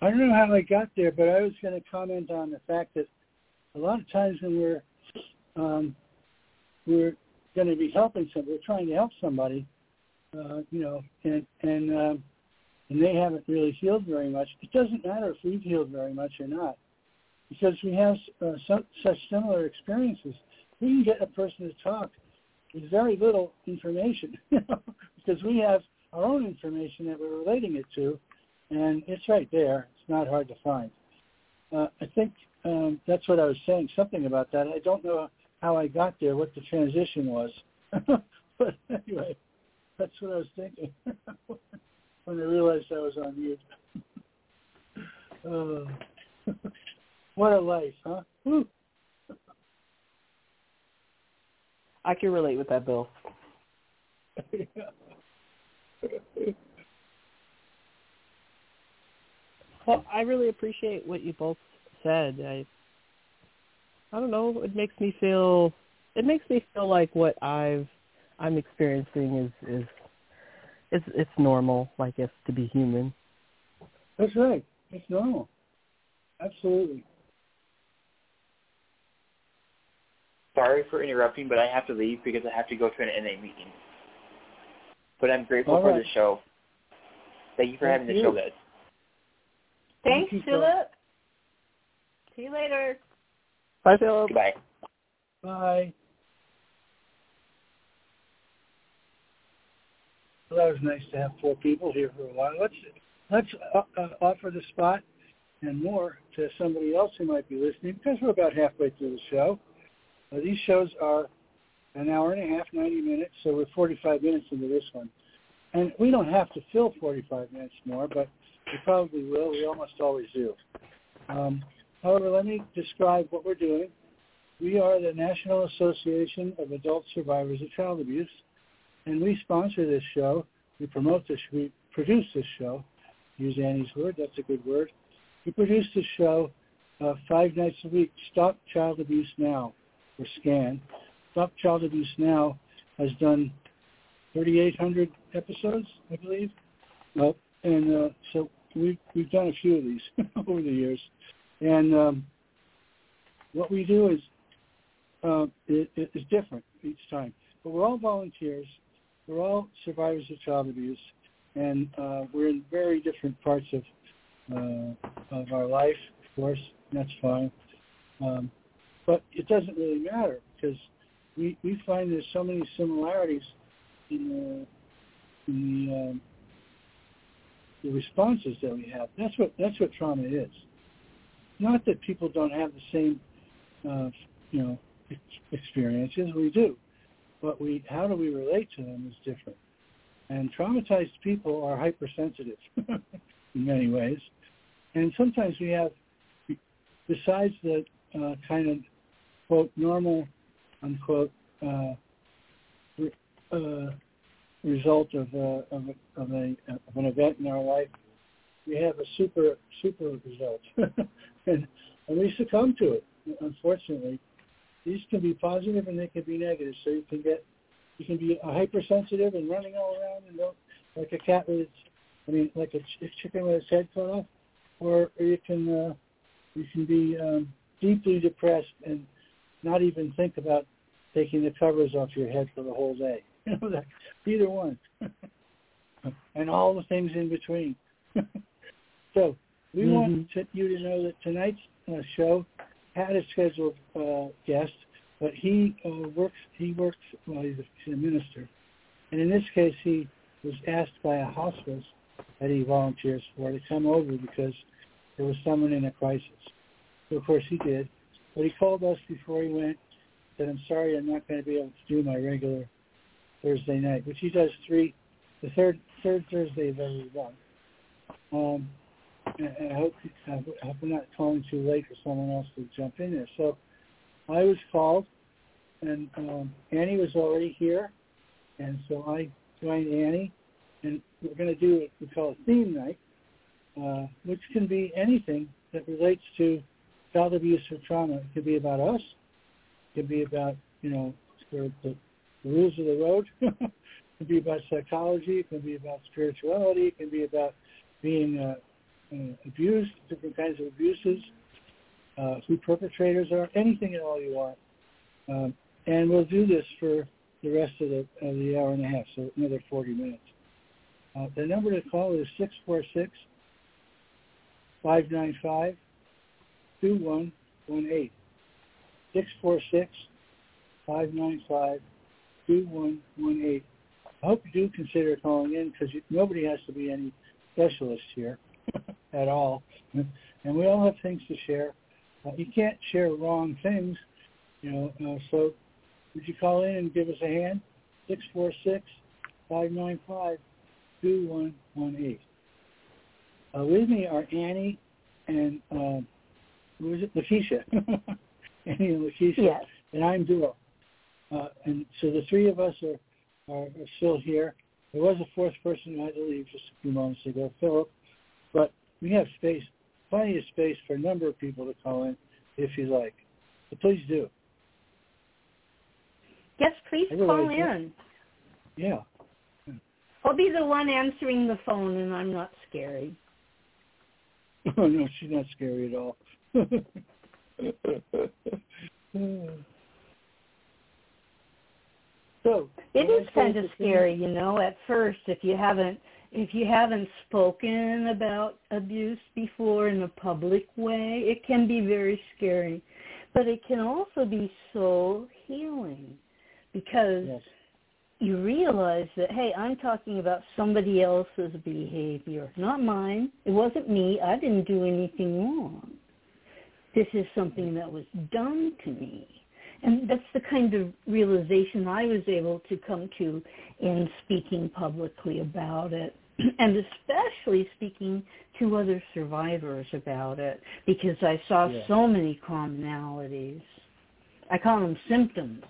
I don't know how I got there, but I was going to comment on the fact that a lot of times when we're um, we're going to be helping somebody, we're trying to help somebody, uh, you know, and and um, and they haven't really healed very much. It doesn't matter if we've healed very much or not, because we have uh, some, such similar experiences. We can get a person to talk with very little information, because we have our own information that we're relating it to, and it's right there. It's not hard to find. Uh, I think um, that's what I was saying, something about that. I don't know how I got there, what the transition was. but anyway, that's what I was thinking when I realized I was on mute. uh, what a life, huh? Whew. I can relate with that, Bill. Well, I really appreciate what you both said. I I don't know, it makes me feel it makes me feel like what I've I'm experiencing is is it's it's normal, I guess, to be human. That's right. It's normal. Absolutely. Sorry for interrupting, but I have to leave because I have to go to an NA meeting. But I'm grateful All for right. the show. Thank you for Thank having the show, guys. Thanks, Thank you, Phil. Philip. See you later. Bye, Philip. Goodbye. Bye. Well, that was nice to have four people here for a while. Let's let's uh, uh, offer the spot and more to somebody else who might be listening because we're about halfway through the show. Uh, these shows are an hour and a half, 90 minutes, so we're 45 minutes into this one. And we don't have to fill 45 minutes more, but we probably will. We almost always do. Um, however, let me describe what we're doing. We are the National Association of Adult Survivors of Child Abuse, and we sponsor this show. We promote this. We produce this show. Use Annie's word. That's a good word. We produce this show uh, five nights a week. Stop Child Abuse Now, or SCAN. Stop Child Abuse Now has done 3,800 episodes, I believe. Well, and uh, so we've we've done a few of these over the years, and um, what we do is uh, it, it is different each time. But we're all volunteers. We're all survivors of child abuse, and uh, we're in very different parts of uh, of our life. Of course, And that's fine, um, but it doesn't really matter because we we find there's so many similarities in the in the um, the responses that we have. That's what that's what trauma is. Not that people don't have the same, uh, you know, ex- experiences. We do, but we how do we relate to them is different. And traumatized people are hypersensitive in many ways, and sometimes we have, besides the uh, kind of quote normal unquote uh, uh, result of, uh, of, a, of, a, of an event in our life, we have a super super result, and, and we succumb to it. Unfortunately, these can be positive and they can be negative. So you can get you can be a hypersensitive and running all around and don't, like a cat with its, I mean, like a, ch- chicken with its head cut off, or, or you can uh, you can be um, deeply depressed and not even think about taking the covers off your head for the whole day. You know, that, either one, and all the things in between. so we Mhm. want to, you to know that tonight's uh, show had a scheduled uh, guest, but he uh, works. He works. Well, he's a, he's a minister, and in this case, he was asked by a hospice that he volunteers for to come over because there was someone in a crisis. So of course he did, but he called us before he went. Said, "I'm sorry, I'm not going to be able to do my regular Thursday night, which he does three, the third third Thursday of every month." Um, and I hope I hope we're not calling too late for someone else to jump in there. So I was called, and um, Annie was already here, and so I joined Annie, and we're going to do what we call a theme night, uh, which can be anything that relates to child abuse or trauma. It could be about us. It could be about you know the, rules of the road. it could be about psychology. It can be about spirituality. It can be about being uh, uh, abused, different kinds of abuses, uh, who perpetrators are, anything at all you want. Um, and we'll do this for the rest of the, of the hour and a half, so another 40 minutes. Uh, the number to call is 646 595 2118. 646 595 2118. I hope you do consider calling in because nobody has to be any specialist here at all. And we all have things to share. Uh, you can't share wrong things, you know. Uh, so would you call in and give us a hand? Six four six five nine five two one one eight. Uh, with me are Annie and um, who is it? Lakeisha. Annie and Lakeisha. Yes. And I'm Duo. Uh, and so the three of us are, are, are still here. There was a fourth person who had to leave just a few moments ago, Philip. But we have space, plenty of space for a number of people to call in if you like. So please do. Yes, please Everybody call in. Yeah. I'll be the one answering the phone, and I'm not scary. Oh no, she's not scary at all. so It is kind of scary, you know, at first if you haven't if you haven't spoken about abuse before in a public way, it can be very scary. But it can also be so healing because Yes. you realize that hey, I'm talking about somebody else's behavior, not mine. It wasn't me. I didn't do anything wrong. This is something that was done to me. And that's the kind of realization I was able to come to in speaking publicly about it, and especially speaking to other survivors about it, because I saw Yeah. so many commonalities. I call them symptoms,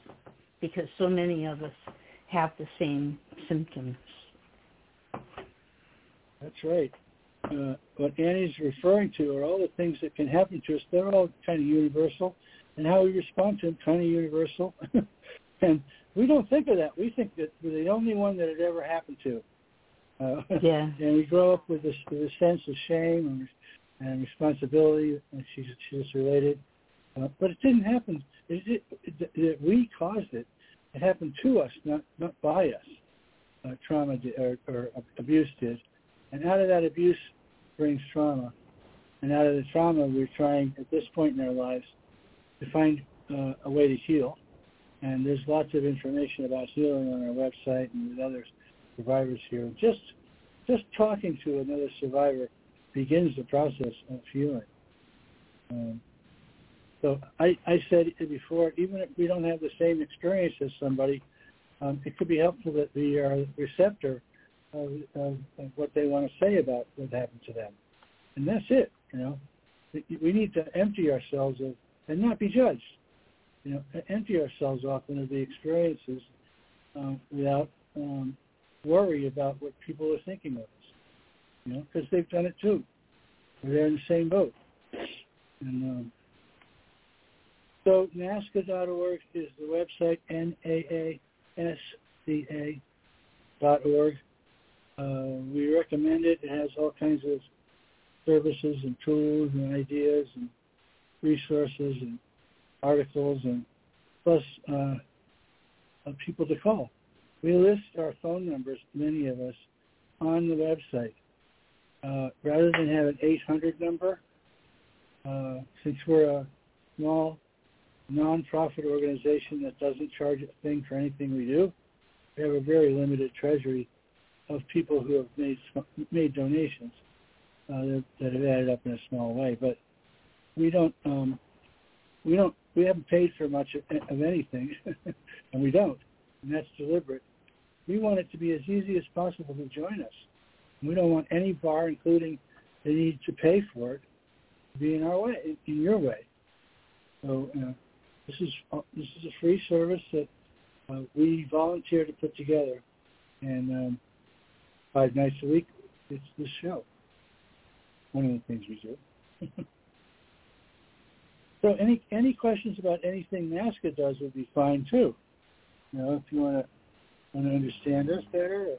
because so many of us have the same symptoms. That's right. Uh, what Annie's referring to are all the things that can happen to us. They're all kind of universal, and how we respond to them kind of universal. and we don't think of that. We think that we're the only one that it ever happened to. Uh, Yeah. and we grow up with this, with a sense of shame and, and responsibility, and she's she's related. Uh, but it didn't happen. It, it, it, we caused it. It happened to us, not not by us. uh, trauma did, or, or abuse did, and out of that abuse brings trauma, and out of the trauma we're trying at this point in our lives to find uh, a way to heal. And there's lots of information about healing on our website and with other survivors here. Just just talking to another survivor begins the process of healing. Um, so I, I said before, even if we don't have the same experience as somebody, um, it could be helpful that we are receptor of, of, of what they want to say about what happened to them. And that's it, you know. We need to empty ourselves of, and not be judged. You know, empty ourselves often of the experiences um, without um, worry about what people are thinking of us. You know, because they've done it too. They're in the same boat. And um, so NAASCA.org is the website, N-A-A-S-C-A dot org. Uh, we recommend it. It has all kinds of services and tools and ideas and resources and articles and plus uh, people to call. We list our phone numbers, many of us, on the website. Uh, rather than have an 800 number, uh, since we're a small nonprofit organization that doesn't charge a thing for anything we do, we have a very limited treasury of people who have made made donations uh, that, that have added up in a small way. But we don't um, we don't we haven't paid for much of, of anything, and we don't, and that's deliberate. We want it to be as easy as possible to join us. We don't want any bar, including the need to pay for it, to be in our way, in your way. So uh, this is uh, this is a free service that uh, we volunteer to put together, and um, five nights a week, it's this show. One of the things we do. so any any questions about anything NAASCA does would be fine too. You know, if you want to want to understand us better.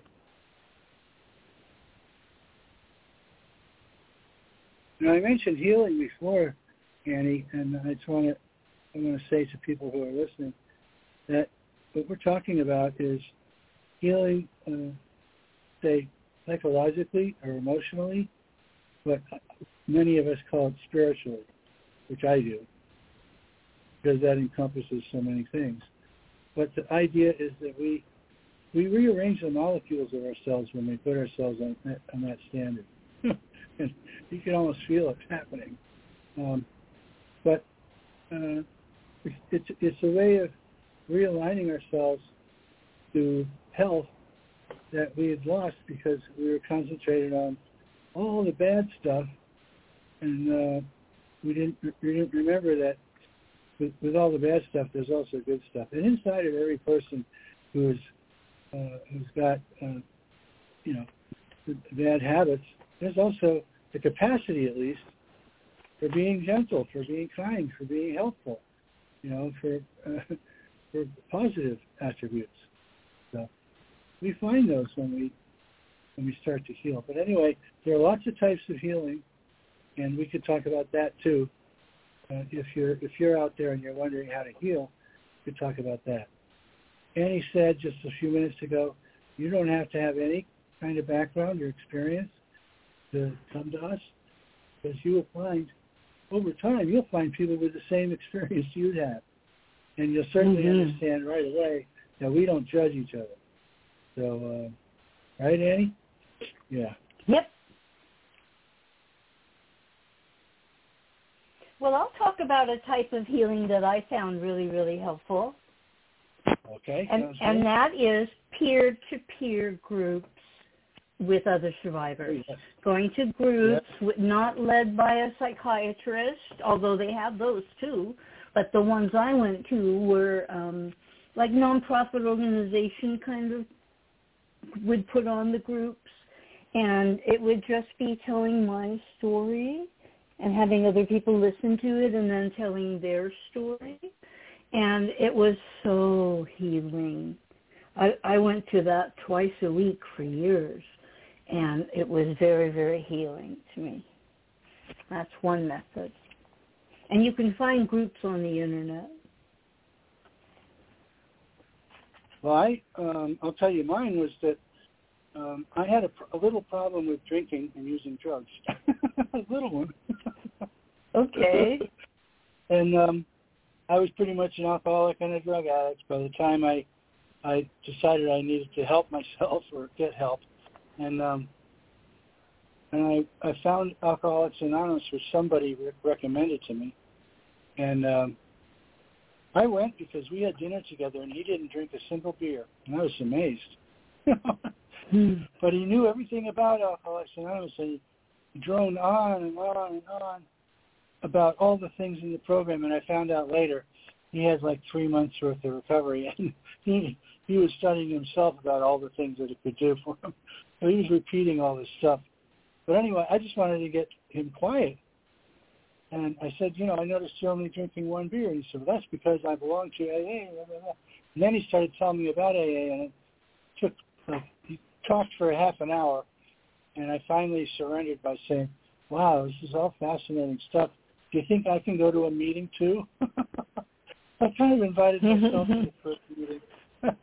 Now I mentioned healing before, Annie, and I just want to I want to say to people who are listening that what we're talking about is healing, uh, say psychologically or emotionally, but many of us call it spiritually, which I do, because that encompasses so many things. But the idea is that we we rearrange the molecules of ourselves when we put ourselves on, on that standard. and you can almost feel it happening. Um, but uh, it's it's a way of realigning ourselves to health that we had lost because we were concentrated on all the bad stuff, and uh, we didn't we didn't remember that with, with all the bad stuff, there's also good stuff. And inside of every person who's uh, who's got uh, you know bad habits, there's also the capacity, at least, for being gentle, for being kind, for being helpful, you know, for uh, for positive attributes. So we find those when we when we start to heal. But anyway, there are lots of types of healing, and we could talk about that too. Uh, if you're if you're out there and you're wondering how to heal, we could talk about that. Annie said just a few minutes ago, you don't have to have any kind of background or experience to come to us, because you will find over time you'll find people with the same experience you'd have, and you'll certainly mm-hmm. understand right away that we don't judge each other. So, uh, right, Annie? Yeah. Yep. Well, I'll talk about a type of healing that I found really, really helpful. Okay. And and that is peer-to-peer groups with other survivors. Yes. Going to groups yes. not led by a psychiatrist, although they have those too. But the ones I went to were um, like nonprofit organization kind of would put on the groups, and it would just be telling my story and having other people listen to it and then telling their story. And it was so healing. I, I went to that twice a week for years and it was very, very healing to me. That's one method. And you can find groups on the internet. Well, I, um, I'll tell you, mine was that um, I had a, a little problem with drinking and using drugs. a little one. Okay. and um, I was pretty much an alcoholic and a drug addict by the time I I decided I needed to help myself or get help, and um, and I I found Alcoholics Anonymous, which somebody re- recommended to me, and um, I went because we had dinner together, and he didn't drink a single beer, and I was amazed. Hmm. but he knew everything about Alcoholics Anonymous, and he droned on and on and on about all the things in the program, and I found out later he had like three months worth of recovery, and he he was studying himself about all the things that it could do for him. So he was repeating all this stuff. But anyway, I just wanted to get him quiet. And I said, you know, I noticed you're only drinking one beer. And he said, well, that's because I belong to AA. And then he started telling me about AA, and it took, like, he talked for a half an hour, and I finally surrendered by saying, wow, this is all fascinating stuff. Do you think I can go to a meeting too? I kind of invited mm-hmm, myself to the mm-hmm. first meeting.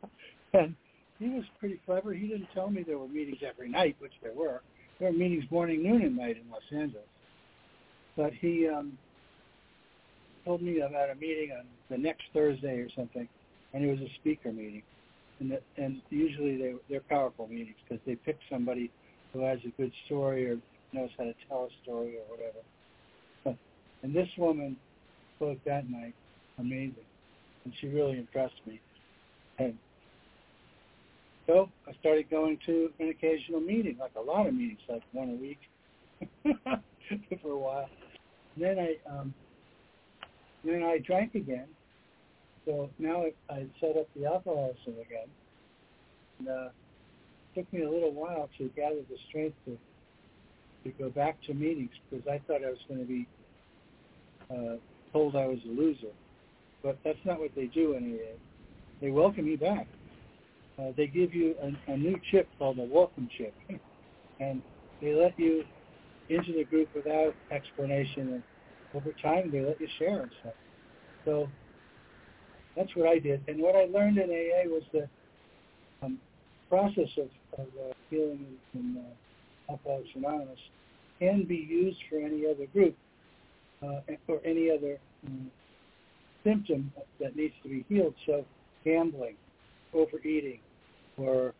and he was pretty clever. He didn't tell me there were meetings every night, which there were. There were meetings morning, noon, and night in Los Angeles. But he um, told me about a meeting on the next Thursday or something, and it was a speaker meeting. And, that, and usually they, they're powerful meetings because they pick somebody who has a good story or knows how to tell a story or whatever. And this woman spoke that night, amazing, and she really impressed me. And so I started going to an occasional meeting, like a lot of meetings, like one a week for a while. Then I um, then I drank again. So now I, I set up the alcoholism again. And uh, it took me a little while to gather the strength to to go back to meetings because I thought I was going to be uh, told I was a loser. But that's not what they do AA. They welcome you back uh, they give you a, a new chip called a welcome chip, and they let you into the group without explanation, and over time they let you share and stuff. So that's what I did, and what I learned in AA was the um, process of, of uh, healing in uh, Alcoholics Anonymous can be used for any other group uh, or any other um, symptom that needs to be healed. So gambling, overeating, or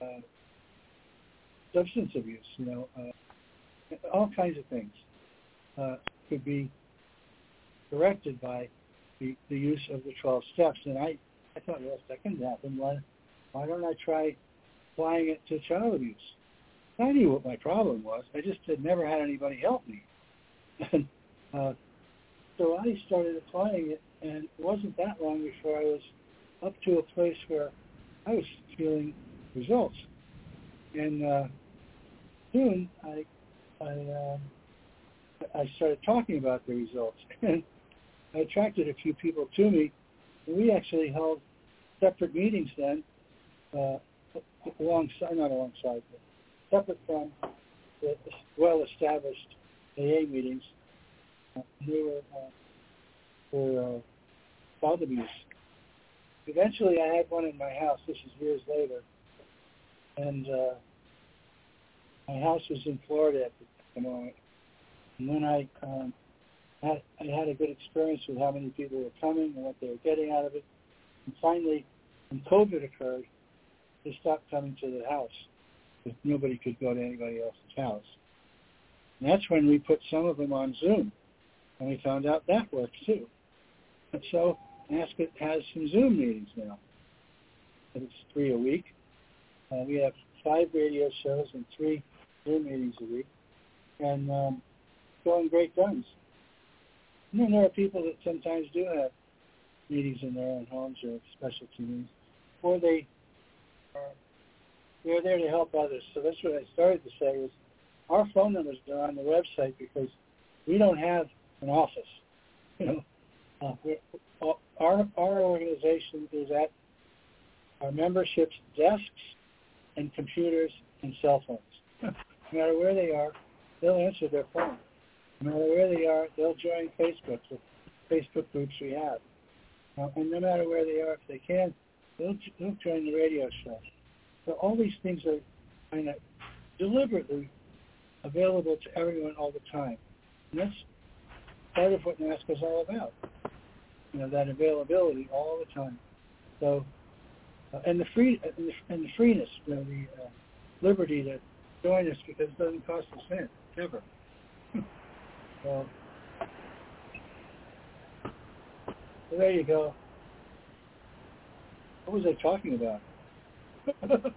uh, substance abuse, you know, uh, all kinds of things uh, could be corrected by the, the use of the 12 steps. And I, I thought, well, if that can happen, why, why don't I try applying it to child abuse? I knew what my problem was. I just had never had anybody help me. And uh, so I started applying it, and it wasn't that long before I was up to a place where I was feeling results. And uh, soon I I, um, I started talking about the results, and I attracted a few people to me. And we actually held separate meetings then, uh, alongside not alongside, but separate from the well-established AA meetings. Uh, they were uh, for uh, child abuse eventually I had one in my house. This is years later, and uh, my house was in Florida at the moment. And then I um, had, I had a good experience with how many people were coming and what they were getting out of it. And finally, when COVID occurred, they stopped coming to the house because nobody could go to anybody else's house. And that's when we put some of them on Zoom, and we found out that works too. And so it has some Zoom meetings now. It's three a week. Uh, we have five radio shows and three Zoom meetings a week, and um, great guns. And then there are people that sometimes do have meetings in their own homes or specialty meetings, or they are they're there to help others. So that's what I started to say is our phone numbers are on the website because we don't have an office. You know, uh, our our organization is at our memberships desks and computers and cell phones. no matter where they are, they'll answer their phone. No matter where they are, they'll join Facebook, the Facebook groups we have. Uh, and no matter where they are, if they can, they'll, they'll join the radio show. So all these things are kind of deliberately available to everyone all the time. And that's part of what NAASCA is all about. You know, that availability all the time. So, uh, and the free and the, and the freeness, you know, the uh, liberty to join us because it doesn't cost a cent ever. so, so there you go. What was I talking about?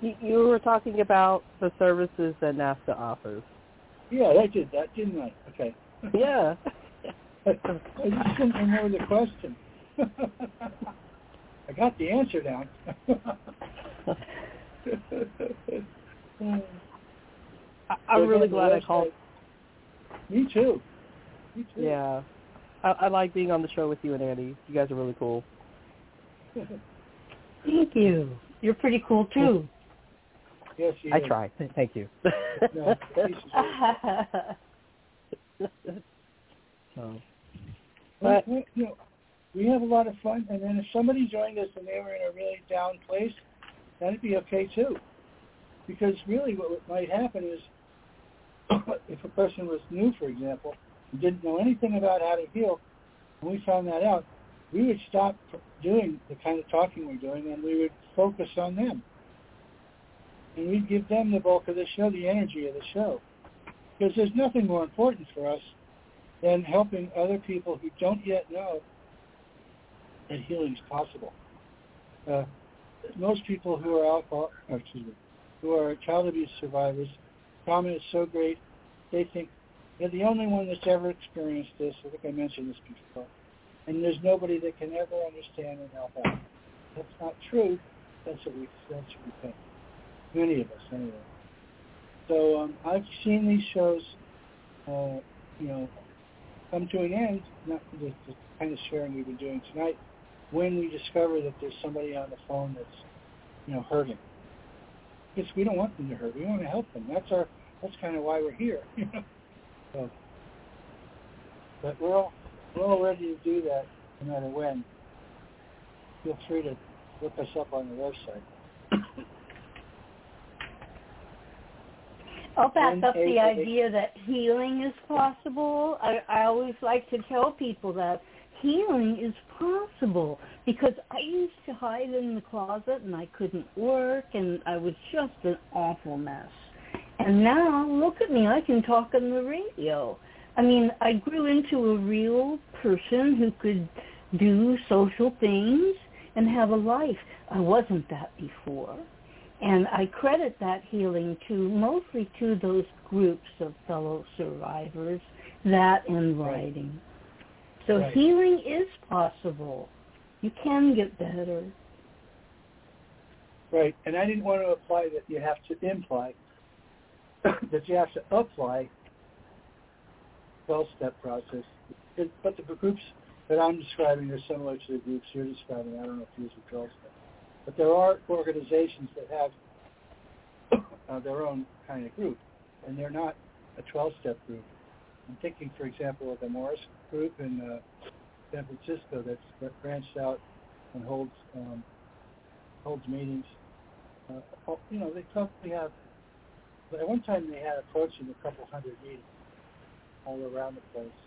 You, you were talking about the services that NAASCA offers. yeah, I did that, didn't I? Okay. Yeah. I just couldn't remember the question. I got the answer down. I, I'm really glad I called. Me too. Me too. Yeah. I, I like being on the show with you and Andy. You guys are really cool. Thank you. You're pretty cool too. yes, you I did. try. Thank you. No, so, But- we, you know, we have a lot of fun, and then if somebody joined us and they were in a really down place, that'd be okay too. Because really, what might happen is, if a person was new, for example, and didn't know anything about how to heal, and we found that out, we would stop doing the kind of talking we're doing, and we would focus on them, and we'd give them the bulk of the show, the energy of the show, because there's nothing more important for us than helping other people who don't yet know that healing is possible. Uh, most people who are alcohol, excuse me, who are child abuse survivors, trauma is so great, they think they're the only one that's ever experienced this. I think I mentioned this before. And there's nobody that can ever understand and help out. That's not true. That's what we, that's what we think. Many of us, anyway. So um, I've seen these shows, uh, you know, come to an end, not the, the kind of sharing we've been doing tonight, when we discover that there's somebody on the phone that's, you know, hurting. Because we don't want them to hurt. We want to help them. That's our. That's kind of why we're here. You know. So, but we're all we're all ready to do that, no matter when. Feel free to look us up on the website. I'll back up the idea that healing is possible. I, I always like to tell people that healing is possible because I used to hide in the closet and I couldn't work and I was just an awful mess. And now look at me, I can talk on the radio. I mean, I grew into a real person who could do social things and have a life. I wasn't that before. And I credit that healing to mostly to those groups of fellow survivors, that and writing. So Right. healing is possible. You can get better. Right, and I didn't want to apply that you have to imply that you have to apply 12-step process. It, but the groups that I'm describing are similar to the groups you're describing. I don't know if these are 12-step. But there are organizations that have uh, their own kind of group, and they're not a 12-step group. I'm thinking, for example, of the Morris group in uh, San Francisco that's that branched out and holds um, holds meetings uh, oh, you know, they probably have. At one time, they had approaching a couple hundred meetings all around the place,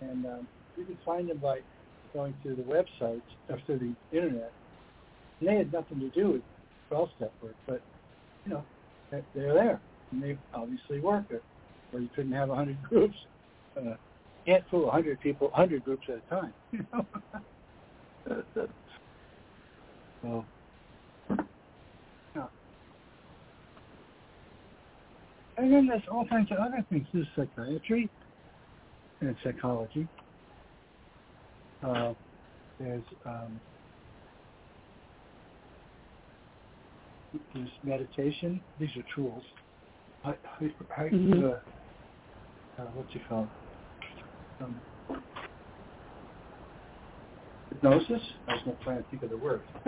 and um, you can find them by going to the website or through the internet. And they had nothing to do with 12-step work, but you know, they're there, and they obviously work it. Or you couldn't have a hundred groups. Uh, can't fool a hundred people, hundred groups at a time. You know. so. And then there's all kinds of other things. There's psychiatry and psychology. Uh, there's um, there's meditation. These are tools. I, I, I, Mhm. uh, uh, what's it called? Um, hypnosis. I was not trying to think of the word.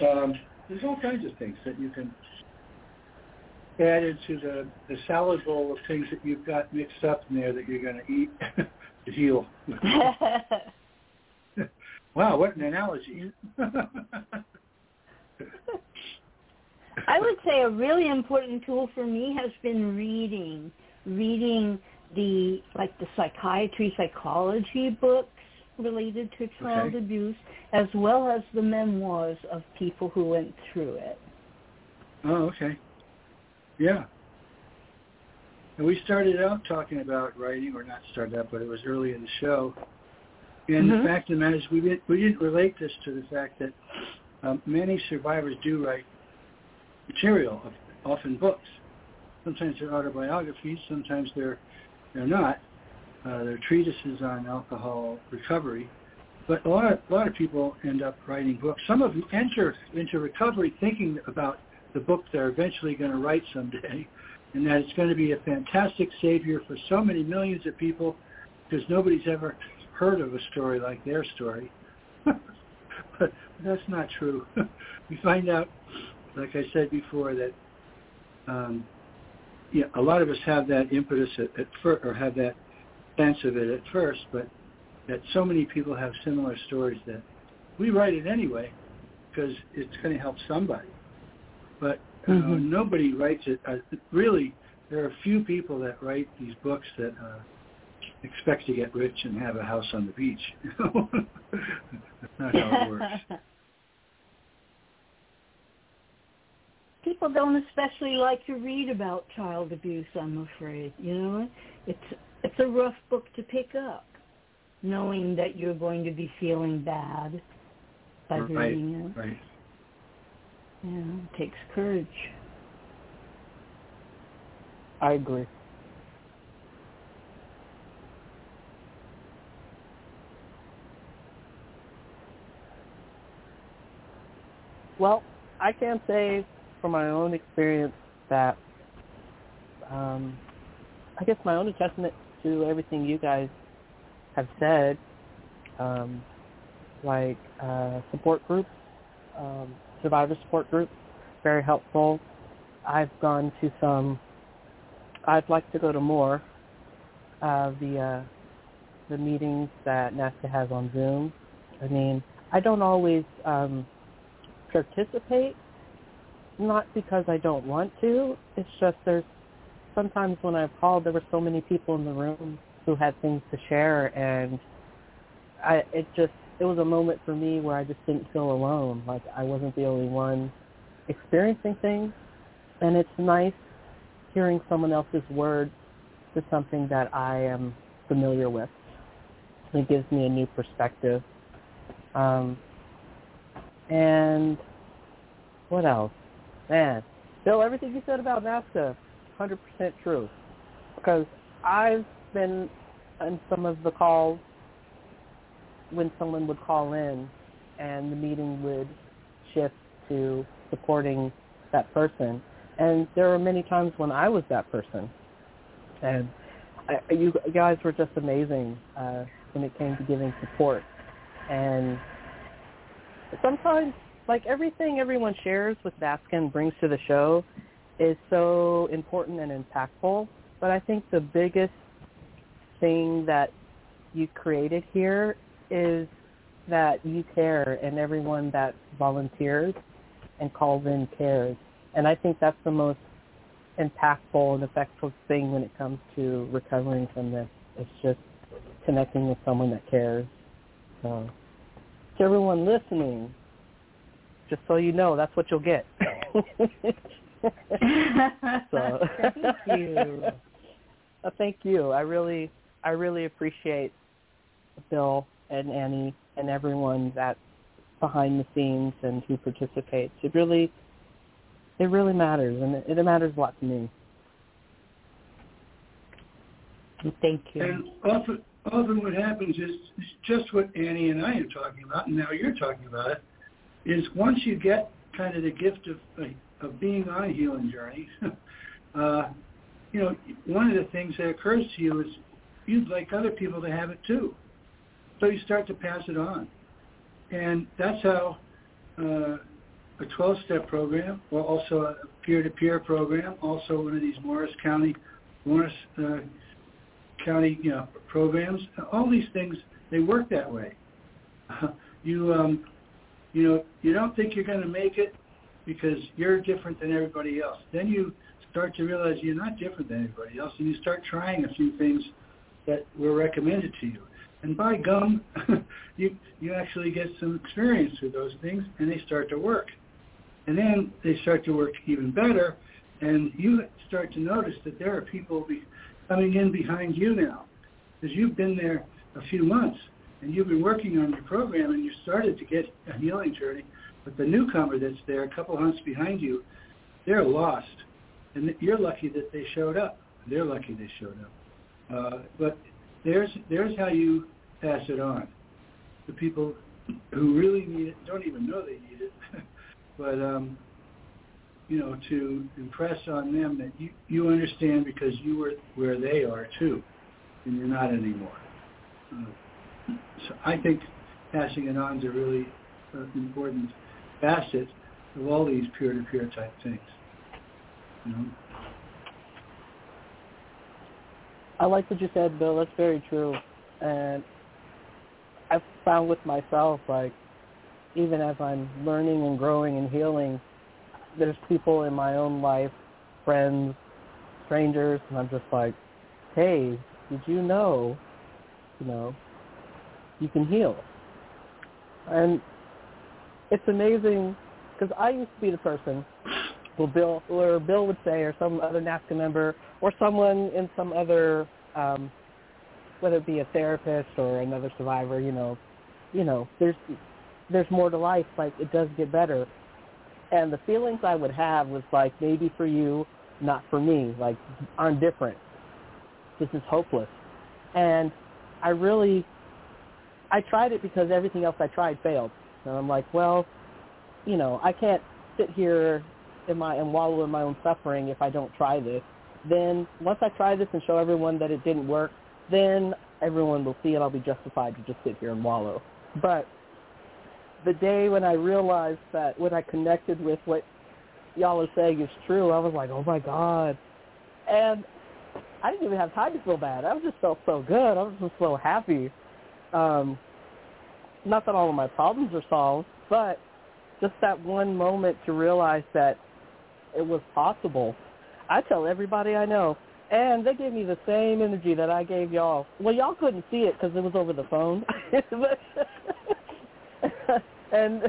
um, there's all kinds of things that you can add into the, the salad bowl of things that you've got mixed up in there that you're going to eat to heal. Wow, what an analogy. I would say a really important tool for me has been reading, reading the like the psychiatry, psychology books related to child Okay. abuse, as well as the memoirs of people who went through it. Oh, okay. Yeah. And we started out talking about writing, or not started out, but it was early in the show. And Mhm. the fact of the matter is, we didn't we didn't relate this to the fact that um, many survivors do write material, often books. Sometimes they're autobiographies, sometimes they're they're not. Uh, they're treatises on alcohol recovery. But a lot of a lot of people end up writing books. Some of them enter into recovery thinking about the book they're eventually going to write someday, and that it's going to be a fantastic savior for so many millions of people because nobody's ever heard of a story like their story. but that's not true. we find out, like I said before, that um, yeah, a lot of us have that impetus at, at first, or have that sense of it at first, but that so many people have similar stories that we write it anyway because it's going to help somebody. But uh, Mhm. nobody writes it. Uh, really, there are few people that write these books that uh, expect to get rich and have a house on the beach. That's not how it works. People don't especially like to read about child abuse, I'm afraid. You know, it's it's a rough book to pick up, knowing that you're going to be feeling bad by Right, reading it. right. Yeah, it takes courage. I agree. Well, I can't say from my own experience that um, I guess my own attachment to everything you guys have said, um, like uh, support groups, um, survivor support groups, very helpful. I've gone to some. I'd like to go to more of the uh, the meetings that NAASCA has on Zoom. I mean, I don't always um, participate, not because I don't want to. It's just there's sometimes when I've called, there were so many people in the room who had things to share, and I it just it was a moment for me where I just didn't feel alone. Like I wasn't the only one experiencing things, and it's nice hearing someone else's words to something that I am familiar with. It gives me a new perspective. Um, and what else? Man, Bill, everything you said about NAASCA, 100% true. Because I've been on some of the calls when someone would call in and the meeting would shift to supporting that person. And there were many times when I was that person. And I, you guys were just amazing uh, when it came to giving support. And sometimes, like everything everyone shares with Baskin brings to the show is so important and impactful. But I think the biggest thing that you created here is that you care and everyone that volunteers and calls in cares. And I think that's the most impactful and effective thing when it comes to recovering from this. It's just connecting with someone that cares. So to everyone listening, just so you know, that's what you'll get. so Thank you. Uh, thank you. I really, I really appreciate Bill and Annie and everyone that's behind the scenes and who participates. It really, it really matters, and it, it matters a lot to me. Thank you. And often, often what happens is just what Annie and I are talking about, and now you're talking about it, is once you get kind of the gift of of being on a healing journey, uh, you know, one of the things that occurs to you is you'd like other people to have it too. So you start to pass it on. And that's how uh, a 12-step program, or also a peer-to-peer program, also one of these Morris County, Morris uh, County, you know, programs, all these things, they work that way. you um, you know, you don't think you're going to make it because you're different than everybody else. Then you start to realize you're not different than everybody else, and you start trying a few things that were recommended to you. And by gum, you you actually get some experience with those things, and they start to work. And then they start to work even better, and you start to notice that there are people be, coming in behind you now, because you've been there a few months, and you've been working on your program, and you started to get a healing journey. But the newcomer that's there, a couple months behind you, they're lost, and you're lucky that they showed up. They're lucky they showed up. Uh, but there's there's how you pass it on. The people who really need it don't even know they need it, but um, you know to impress on them that you you understand because you were where they are too, and you're not anymore. Uh, so I think passing it on is a really uh, important facet of all these peer-to-peer type things. You know? I like what you said, Bill. That's very true. And I've found with myself, like, even as I'm learning and growing and healing, there's people in my own life, friends, strangers, and I'm just like, hey, did you know, you know, you can heal? And it's amazing because I used to be the person well, Bill or Bill would say, or some other NAASCA member, or someone in some other, um, whether it be a therapist or another survivor, you know, you know, there's there's more to life. Like it does get better, and the feelings I would have was like maybe for you, not for me. Like I'm different. This is hopeless, and I really, I tried it because everything else I tried failed, and I'm like, well, you know, I can't sit here in my and wallow in my own suffering if I don't try this. Then once I try this and show everyone that it didn't work, then everyone will see it. I'll be justified to just sit here and wallow. But the day when I realized that when I connected with what y'all are saying is true, I was like, oh my god, and I didn't even have time to feel bad. I just felt so good. I was just so happy. Um, not that all of my problems are solved, but just that one moment to realize that it was possible. I tell everybody I know, and they gave me the same energy that I gave y'all. Well, y'all couldn't see it because it was over the phone, and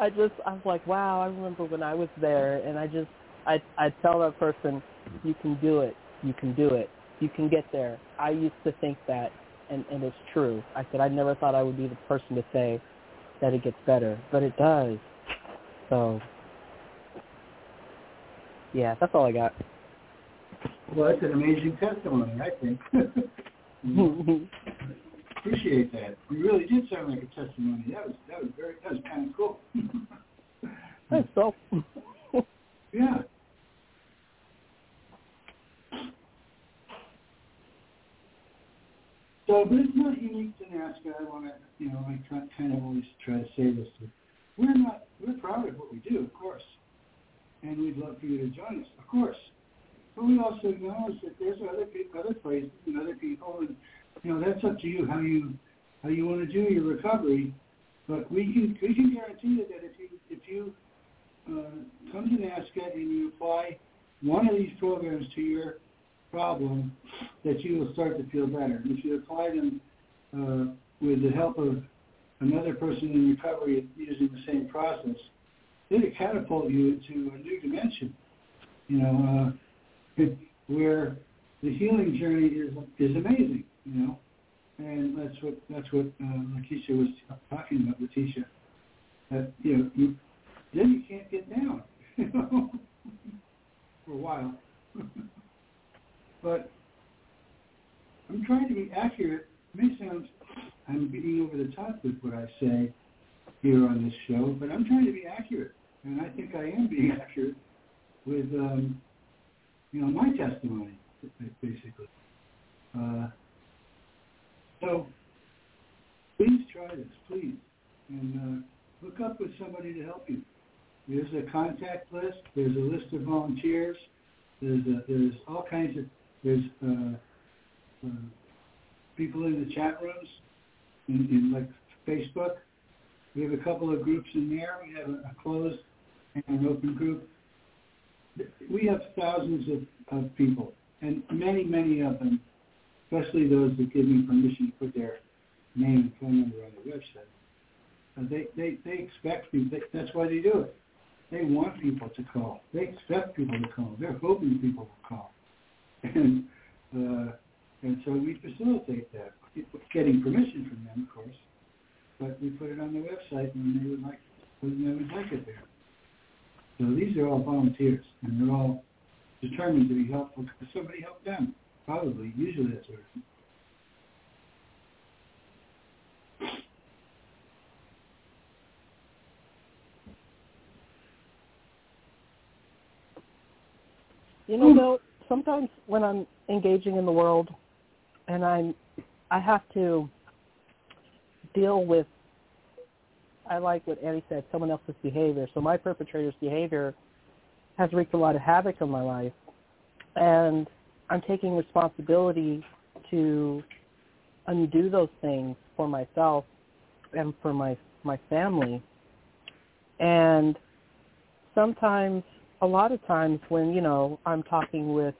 I just I was like, wow, I remember when I was there, and I just I I tell that person, you can do it, you can do it, you can get there. I used to think that, and and it's true. I said I never thought I would be the person to say that it gets better, but it does. So yeah, that's all I got. Well, that's an amazing testimony, I think. Appreciate that. You really did sound like a testimony. That was that was very that was kind of cool. Thanks, so. yeah. So, but it's not unique to NAASCA. I want to, you know, I kind of always try to say this. We're not, we're proud of what we do, of course and we'd love for you to join us, of course. But we also acknowledge that there's other other places and other people, and you know that's up to you how you how you want to do your recovery. But we can we can guarantee you that if you if you uh, come to NAASCA and you apply one of these programs to your problem, that you will start to feel better. And if you apply them uh, with the help of another person in recovery using the same process, it'll catapult you into a new dimension. You know, uh, where the healing journey is is amazing. You know, and that's what that's what uh, Lakeisha was talking about, Letitia. That you know, you, then you can't get down. You know, for a while. but I'm trying to be accurate. It may sound I'm being over the top with what I say, here on this show, but I'm trying to be accurate, and I think I am being accurate with um, you know my testimony, basically. Uh, so please try this, please, and uh, look up with somebody to help you. There's a contact list. There's a list of volunteers. There's a, there's all kinds of there's uh, uh, people in the chat rooms in, in like Facebook We have a couple of groups in there. We have a closed and an open group. We have thousands of, of people, and many, many of them, especially those that give me permission to put their name and phone number on the website. Uh, they, they, they expect people. They, that's why they do it. They want people to call. They expect people to call. They're hoping people will call. And uh, and so we facilitate that, getting permission from them, of course. But we put it on the website when they would like when they would like it there. So these are all volunteers, and they're all determined to be helpful because somebody helped them. Probably, usually that's what. You know, Bill, sometimes when I'm engaging in the world and I'm I have to deal with I like what Annie said, someone else's behavior. So my perpetrator's behavior has wreaked a lot of havoc on my life. And I'm taking responsibility to undo those things for myself and for my my family. And sometimes a lot of times when, you know, I'm talking with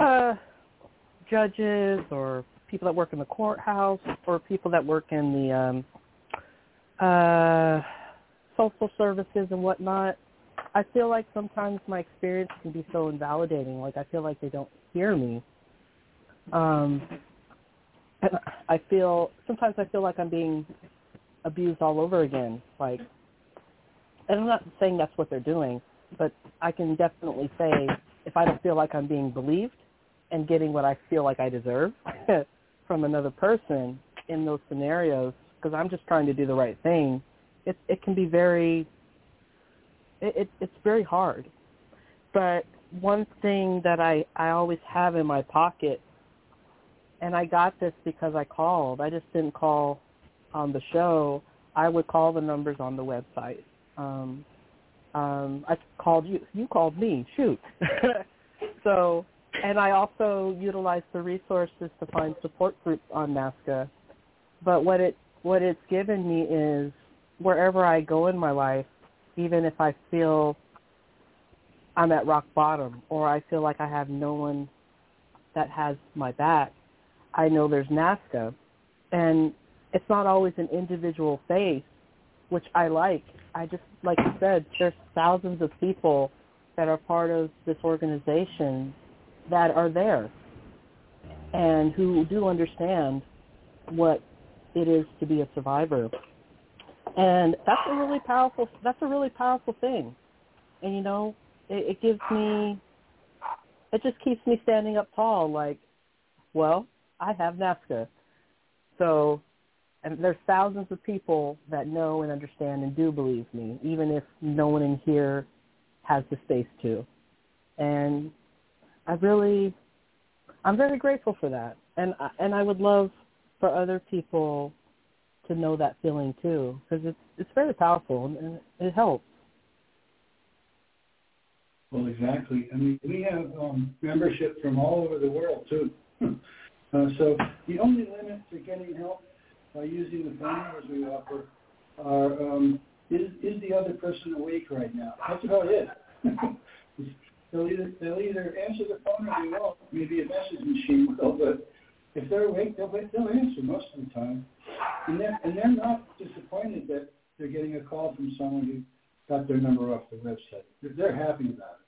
uh judges or people that work in the courthouse or people that work in the um uh social services and whatnot, I feel like sometimes my experience can be so invalidating. Like I feel like they don't hear me. Um and I feel sometimes I feel like I'm being abused all over again. Like and I'm not saying that's what they're doing, but I can definitely say if I don't feel like I'm being believed and getting what I feel like I deserve from another person in those scenarios, because I'm just trying to do the right thing, it it can be very it, it it's very hard. But one thing that I I always have in my pocket, and I got this because I called. I just didn't call on the show. I would call the numbers on the website um, um, I called you. You called me. Shoot. so, and I also utilized the resources to find support groups on NAASCA. But what it what it's given me is wherever I go in my life, even if I feel I'm at rock bottom or I feel like I have no one that has my back, I know there's NAASCA. And it's not always an individual face, which I like. I just, like you said, there's thousands of people that are part of this organization that are there and who do understand what it is to be a survivor. And that's a really powerful, that's a really powerful thing. And you know, it, it gives me, it just keeps me standing up tall like, well, I have NAASCA. So and there's thousands of people that know and understand and do believe me, even if no one in here has the space to. And I really, I'm very grateful for that, and and I would love for other people to know that feeling too, because it's it's very powerful and it helps. Well, exactly. I mean, we have um, membership from all over the world too. uh, so the only limit to getting help by using the numbers we offer are, um, is, is the other person awake right now? That's about it. they'll, either, they'll either answer the phone or they won't. Maybe a message machine will, but if they're awake, they'll, they'll answer most of the time. And they're, and they're not disappointed that they're getting a call from someone who got their number off the website. They're, they're happy about it.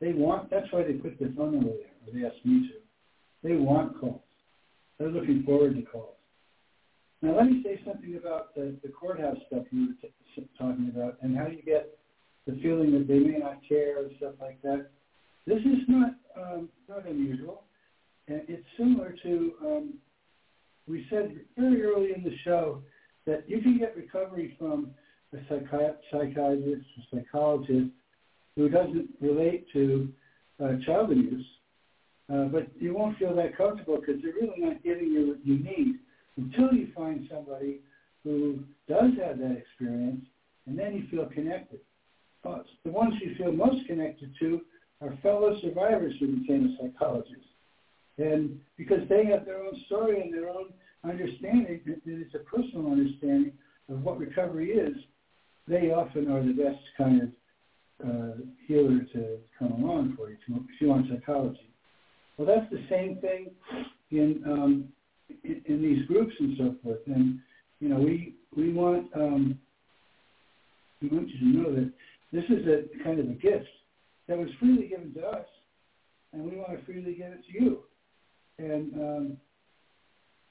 They want, that's why they put their phone number there, or they asked me to. They want calls. They're looking forward to calls. Now, let me say something about the, the courthouse stuff you were t- talking about and how you get the feeling that they may not care and stuff like that. This is not um, not unusual, and it's similar to um, we said very early in the show that you can get recovery from a psychi- psychiatrist or psychologist who doesn't relate to uh, child abuse, uh, but you won't feel that comfortable because they're really not giving you what you need until you find somebody who does have that experience, and then you feel connected. But the ones you feel most connected to are fellow survivors who became a psychologist. And because they have their own story and their own understanding, and it's a personal understanding of what recovery is, they often are the best kind of uh, healer to come along for you if you want psychology. Well, that's the same thing in, um, in in these groups and so forth. And you know, we we want um, we want you to know that this is a kind of a gift that was freely given to us, and we want to freely give it to you. And um,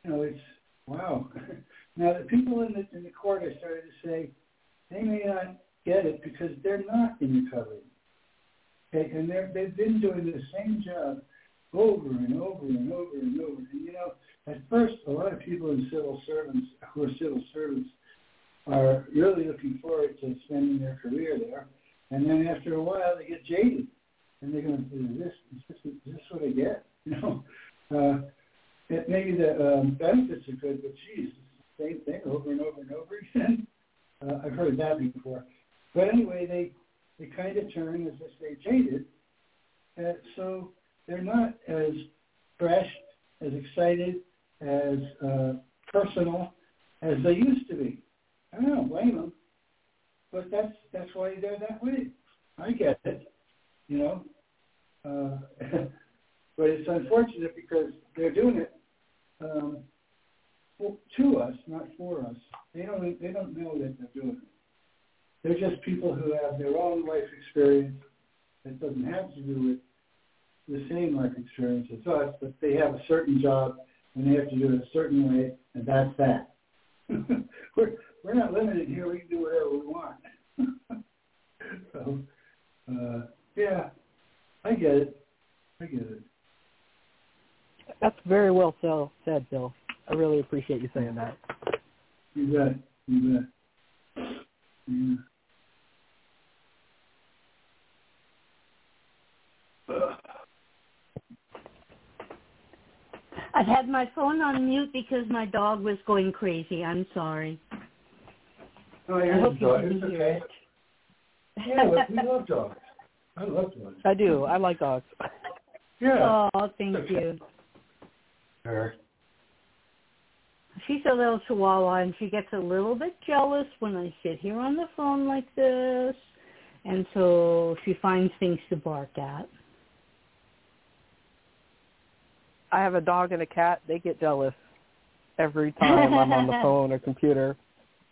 you know, it's wow. now the people in the in the court, I started to say, they may not get it because they're not in recovery. Okay, and they're they've been doing the same job over and over and over and over. And you know, at first, a lot of people in civil servants who are civil servants are really looking forward to spending their career there, and then after a while, they get jaded, and they're going "Is this is this, is this what I get?" You know, uh, it, maybe the um, benefits are good, but geez, it's the same thing over and over and over again. Uh, I've heard that before. But anyway, they they kind of turn, as I say, jaded. Uh, so they're not as fresh, as excited, as uh, personal as they used to be. I don't blame them, but that's that's why they're that way. I get it, you know. Uh, but it's unfortunate because they're doing it um, for, to us, not for us. They don't they don't know that they're doing it. They're just people who have their own life experience that doesn't have to do with the same life experience as us, but they have a certain job and they have to do it a certain way, and that's that. we're we're not limited here. We can do whatever we want. so, uh, yeah, I get it. I get it. That's very well said, Bill. I really appreciate you saying that. You bet. You bet. Yeah. I've had my phone on mute because my dog was going crazy. I'm sorry. Oh, yeah, I hope you dog. didn't It's hear okay. it. Yeah, look, we love dogs. I love dogs. I do. I like dogs. Yeah. Oh, thank Okay. you. Sure. She's a little chihuahua and she gets a little bit jealous when I sit here on the phone like this. And so she finds things to bark at. I have a dog and a cat. They get jealous every time I'm on the phone or computer.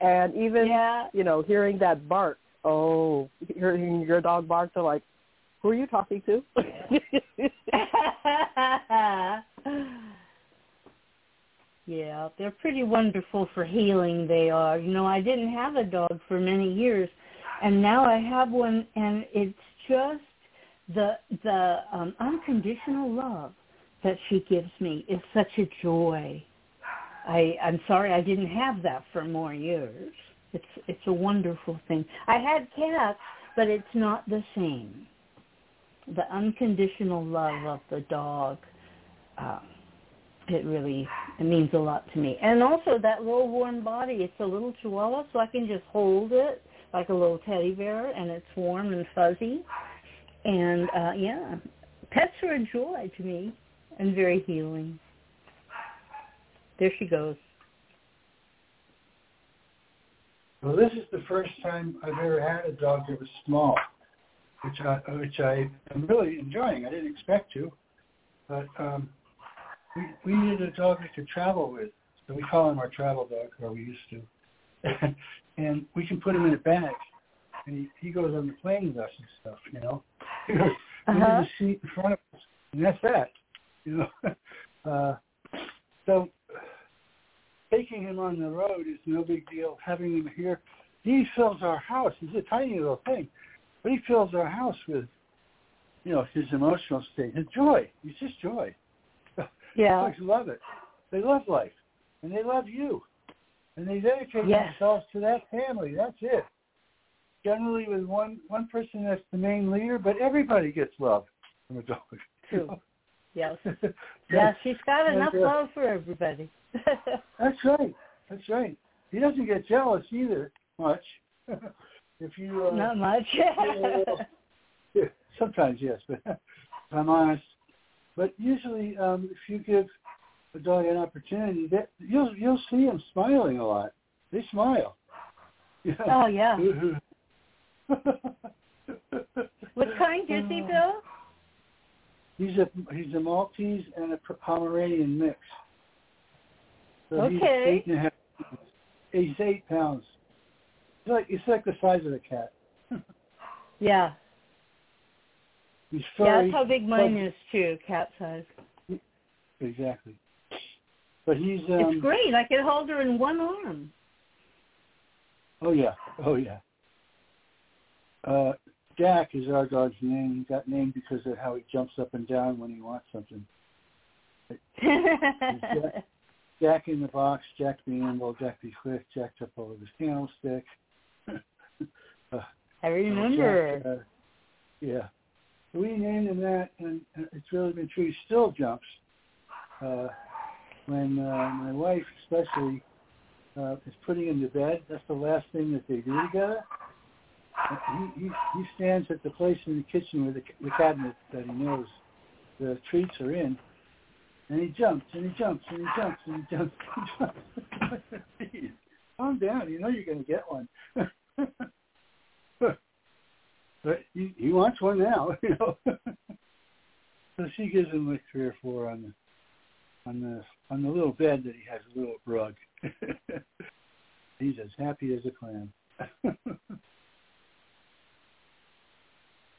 And even, Yeah. you know, hearing that bark, oh, hearing your dog bark, they're like, who are you talking to? yeah, they're pretty wonderful for healing. They are. You know, I didn't have a dog for many years, and now I have one, and it's just the the um, unconditional love that she gives me is such a joy. I I'm sorry I didn't have that for more years. It's it's a wonderful thing. I had cats, but it's not the same. The unconditional love of the dog. Um, it really it means a lot to me. And also that little warm body. It's a little chihuahua, so I can just hold it like a little teddy bear, and it's warm and fuzzy. And uh yeah, pets are a joy to me and very healing. There she goes. Well, this is the first time I've ever had a dog that was small, which I which I am really enjoying. I didn't expect to, but um, we we needed a dog we could travel with, so we call him our travel dog, or we used to, and we can put him in a bag, and he he goes on the plane with us and stuff, you know. He goes into Uh-huh. the seat in front of us, and that's that, you know. Uh, so taking him on the road is no big deal. Having him here, he fills our house. He's a tiny little thing, but he fills our house with, you know, his emotional state, his joy. He's just joy. Yeah. Dogs love it. They love life, and they love you, and they dedicate Yes. themselves to that family. That's it. Generally, with one one person that's the main leader, but everybody gets love from a dog. True. Yes. Yeah, she's got enough uh, love for everybody. That's right. That's right. He doesn't get jealous either much. if you uh, Not much. yeah, sometimes yes, but if I'm honest. But usually, um, if you give a dog an opportunity, that you'll you'll see him smiling a lot. They smile. Yeah. Oh yeah. what kind is he, Bill? He's a he's a Maltese and a Pomeranian mix. So Okay. He's eight and a half. He's eight pounds. It's like it's like the size of a cat. Yeah. He's Yeah, that's how big mine but- is too, cat size. Exactly. But he's um, it's great. I could hold her in one arm. Oh yeah, oh yeah. Uh, Jack is our dog's name. He got named because of how he jumps up and down when he wants something. Jack in the box, Jack the Animal, Jack the Quick, Jack up over the candlestick. uh, I remember. Jack, uh, yeah. We named him that, and it's really been true. He still jumps. Uh, when uh, my wife, especially, uh, is putting him to bed, that's the last thing that they do together. He, he, he stands at the place in the kitchen where the, the cabinet that he knows the treats are in, and he jumps and he jumps and he jumps and he jumps and he jumps. Calm down. You know you're going to get one. but he, he wants one now, you know. so she gives him like three or four on the on the on the little bed that he has a little rug. He's as happy as a clam.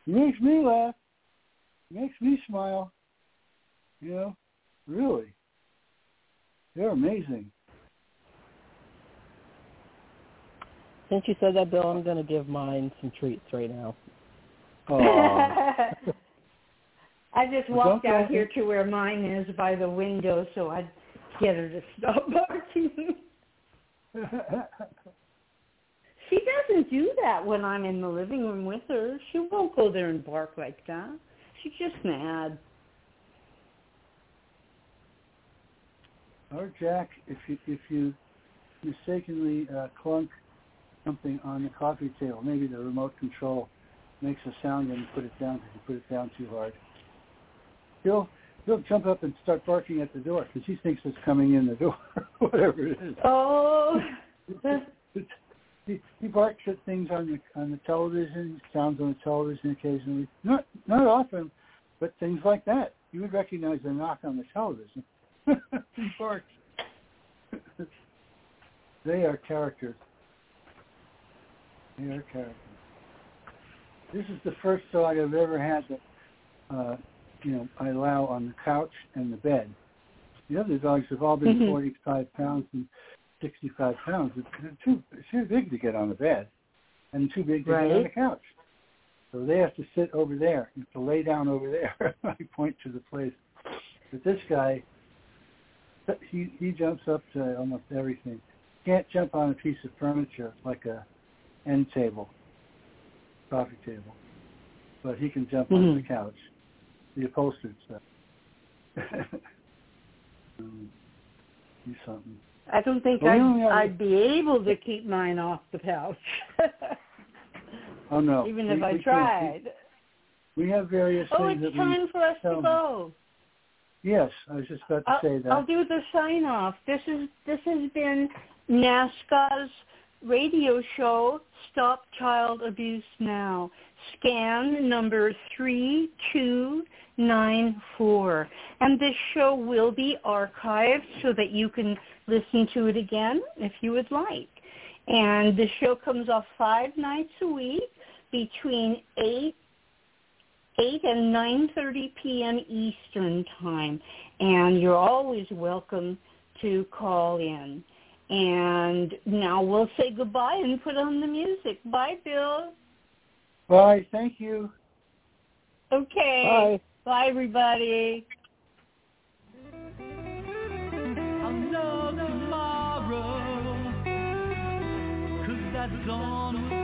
He makes me laugh. He makes me smile. You know, really. They're amazing. Since you said that, Bill, I'm going to give mine some treats right now. Oh, I just walked don't out here to where mine is by the window so I'd get her to stop barking. she doesn't do that when I'm in the living room with her. She won't go there and bark like that. She's just mad. or Jack, if you if you mistakenly uh, clunk something on the coffee table, maybe the remote control makes a sound and you put it down because you put it down too hard. He'll he'll jump up and start barking at the door because he thinks it's coming in the door, whatever it is. Oh, he, barks at things on the on the television, sounds on the television occasionally. Not not often, but things like that. You would recognize a knock on the television. he barks. they are characters. They are characters. This is the first dog I've ever had that uh, you know, I allow on the couch and the bed. The other dogs have all been Mhm. 45 pounds and 65 pounds. They're too, too big to get on the bed and too big to get on the couch. So they have to sit over there. You have to lay down over there. I point to the place. But this guy, he he jumps up to almost everything. Can't jump on a piece of furniture like a end table, coffee table, but he can jump on the Mhm. couch, the upholstered stuff. um, do something. I don't think Well, I'd, we only have- I'd be able to keep mine off the couch. Oh no! Even we- if I we tried. We, we have various Oh, things it's that we. time for us to go. Yes, I was just about to I'll, say that. I'll do the sign off. This is this has been NAASCA's radio show. Stop Child Abuse Now. Scan number three two nine four, and this show will be archived so that you can listen to it again if you would like. And the show comes off five nights a week between eight 8 and 9.30 p.m. Eastern Time. And you're always welcome to call in. And now we'll say goodbye and put on the music. Bye, Bill. Bye. Thank you. Okay. Bye. Bye, everybody. That's gone